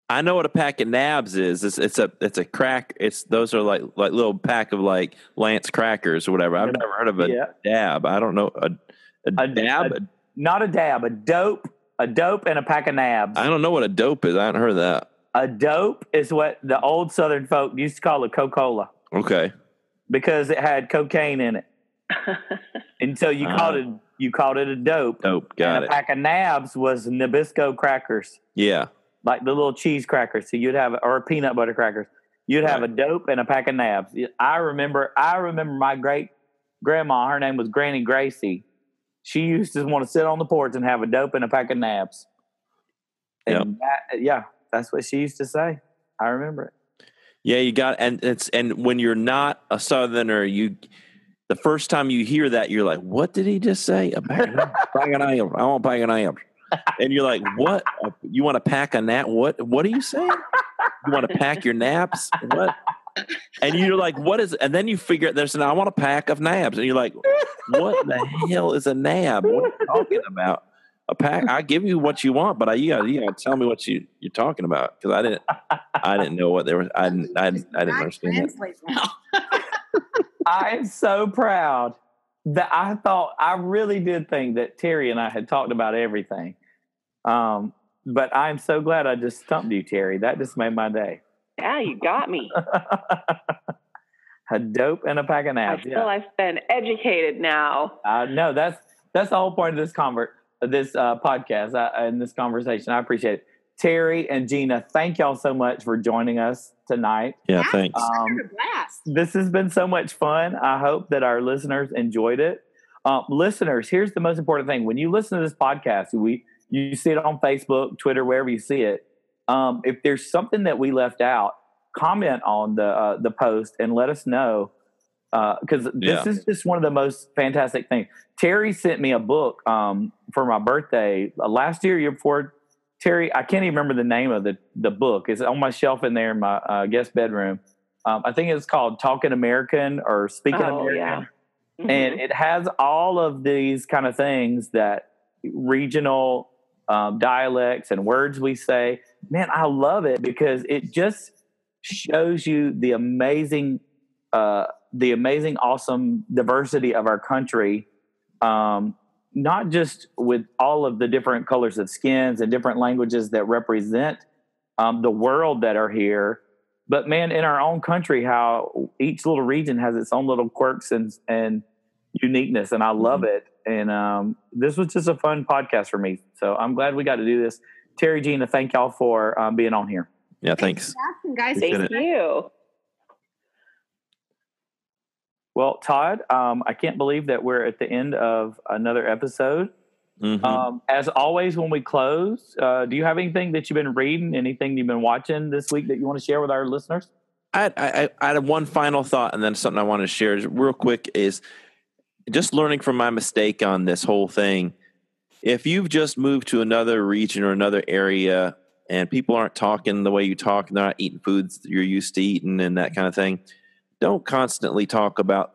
I know what a pack of nabs is. It's, it's a it's a crack. It's those are like like little pack of like Lance crackers or whatever. I've never heard of a Yeah. dab. I don't know a a, A- dab. a- Not a dab, a dope, a dope and a pack of nabs. I don't know what a dope is. I haven't heard of that. A dope is what the old Southern folk used to call a Coca-Cola Okay. because it had cocaine in it, and so you Ah. called it you called it a dope. Dope. Got and a it. pack of nabs was Nabisco crackers, Yeah. like the little cheese crackers. So you'd have or peanut butter crackers. You'd have a dope and a pack of nabs. I remember. I remember my great grandma. Her name was Granny Gracie. She used to want to sit on the porch and have a dope and a pack of naps. And that, yeah, that's what she used to say. I remember it. Yeah, you got and it's and when you're not a southerner, you the first time you hear that, you're like, "What did he just say?" A pack of of. I want a pack of nabs. And you're like, "What? You want to pack a nap? What? What are you saying? You want to pack your naps? What?" And you're like, "What is?" And then you figure out there's an I want a pack of nabs, and you're like, "What the hell is a nab? What are you talking about?" A pack. I give you what you want, but I you gotta, you gotta tell me what you you're talking about because I didn't I didn't know what they were. I didn't I, didn't- I didn't understand that. I am so proud that I thought I really did think that Teri and I had talked about everything. Um, but I'm so glad I just stumped you, Teri. That just made my day. Yeah, you got me. a dope and a pack of I nabs. feel Yeah. I've been educated now. Uh, no, that's that's the whole point of this convert, this uh, podcast uh, and this conversation. I appreciate it. Teri and Gina, thank y'all so much for joining us tonight. Yeah, Yeah. thanks. Um, What a blast. this has been so much fun. I hope that our listeners enjoyed it. Um, listeners, here's the most important thing: when you listen to this podcast, we you see it on Facebook, Twitter, wherever you see it. Um, if there's something that we left out, comment on the uh, the post and let us know because this Yeah. is just one of the most fantastic things. Teri sent me a book um, for my birthday uh, last year, year before. Teri, I can't even remember the name of the the book. It's on my shelf in there in my uh, guest bedroom. Um, I think it's called Talking American or Speaking Oh, American. yeah. Mhm. And it has all of these kind of things that regional um, dialects and words we say. Man, I love it because it just shows you the amazing, uh, the amazing, awesome diversity of our country. Um, not just with all of the different colors of skins and different languages that represent um, the world that are here, but man, in our own country, how each little region has its own little quirks and and uniqueness, and I love it. And um, this was just a fun podcast for me, so I'm glad we got to do this. Teri, Gina, thank y'all for um, being on here. yeah, thanks. for asking, guys. Appreciate Thank it. you. Well, Todd, um, I can't believe that we're at the end of another episode. Mhm. Um, as always, when we close, uh, do you have anything that you've been reading, anything you've been watching this week that you want to share with our listeners? I, I, I had one final thought, and then something I wanted to share real quick is just learning from my mistake on this whole thing. If you've just moved to another region or another area, and people aren't talking the way you talk, and they're not eating foods you're used to eating, and that kind of thing, don't constantly talk about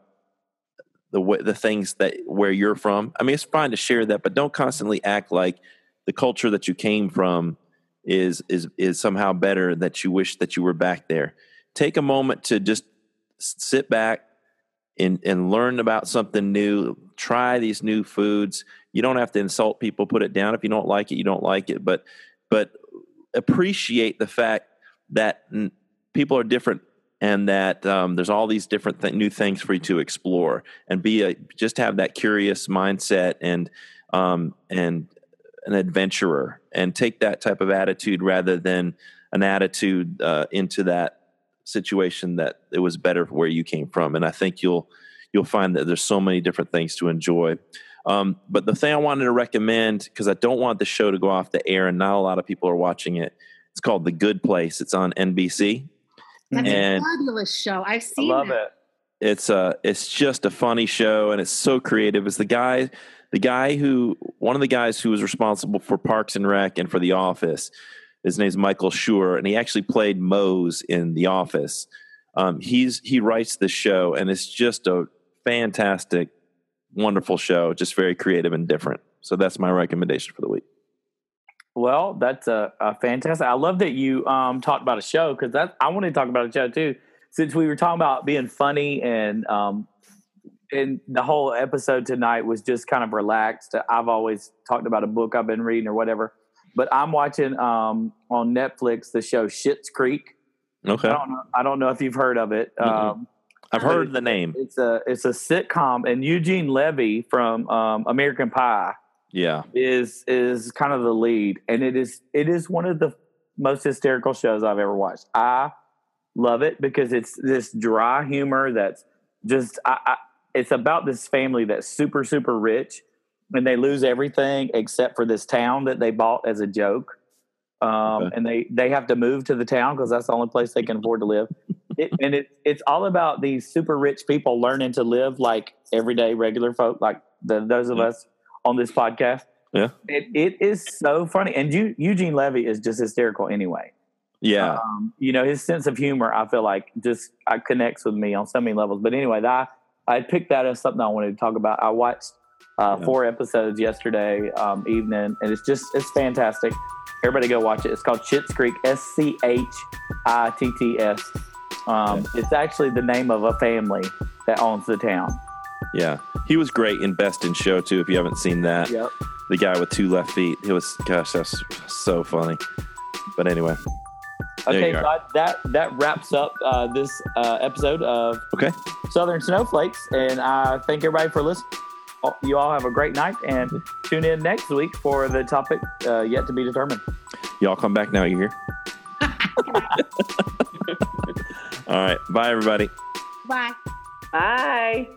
the way, the things that where you're from. I mean, it's fine to share that, but don't constantly act like the culture that you came from is is is somehow better that you wish that you were back there take a moment to just sit back and, and learn about something new try these new foods. You don't have to insult people put it down. If you don't like it you don't like it. But but appreciate the fact that people are different and that um, there's all these different th- new things for you to explore and be a just have that curious mindset and um, and an adventurer and take that type of attitude rather than an attitude uh, into that situation that it was better where you came from and i think you'll you'll find that there's so many different things to enjoy um, but the thing i wanted to recommend because i don't want the show to go off the air and not a lot of people are watching it It's called The Good Place. It's on NBC. That's And- a fabulous show. I've seen. I love that. it. It's uh it's just a funny show and it's so creative. It's the guy the guy who one of the guys who was responsible for Parks and Rec and for The Office. His name's Michael Schur, and he actually played Mose in The Office. Um, he's he writes the show, and it's just a fantastic, wonderful show. Just very creative and different. So that's my recommendation for the week. Well, that's a, a fantastic. I love that you um, talked about a show because that I wanted to talk about a show too. Since we were talking about being funny and um, and the whole episode tonight was just kind of relaxed. I've always talked about a book I've been reading or whatever, but I'm watching um, on Netflix the show Schitt's Creek. Okay, I don't know. I don't know if you've heard of it. Um, I've heard the name. it's a it's a sitcom, and Eugene Levy from um, American Pie Yeah, is is kind of the lead, and it is it is one of the most hysterical shows I've ever watched. I love it because it's this dry humor that's just I, I, it's about this family that's super super rich, and they lose everything except for this town that they bought as a joke. Um, Okay. and they they have to move to the town because that's the only place they can afford to live. It, and it it's all about these super rich people learning to live like everyday regular folk, like the, those of Yeah. us on this podcast. Yeah. It, it is so funny. And Eu- Eugene Levy is just hysterical anyway. yeah. Um, you know, his sense of humor, I feel like just uh, connects with me on so many levels. But anyway, that, I picked that as something I wanted to talk about. I watched uh, Yeah. four episodes yesterday um, evening, and it's just, it's fantastic. Everybody go watch it. It's called Schitt's Creek, S C H I T T S. Um, It's actually the name of a family that owns the town. Yeah, he was great in Best in Show too. If you haven't seen that, Yep. the guy with two left feet. He was, gosh, that's so funny. But anyway, Okay, so I- that that wraps up uh, this uh, episode of okay, Southern Snowflakes, and I thank everybody for listening. You all have a great night, and tune in next week for the topic uh, yet to be determined. y'all come back now. You hear? All right, bye everybody. Bye. Bye.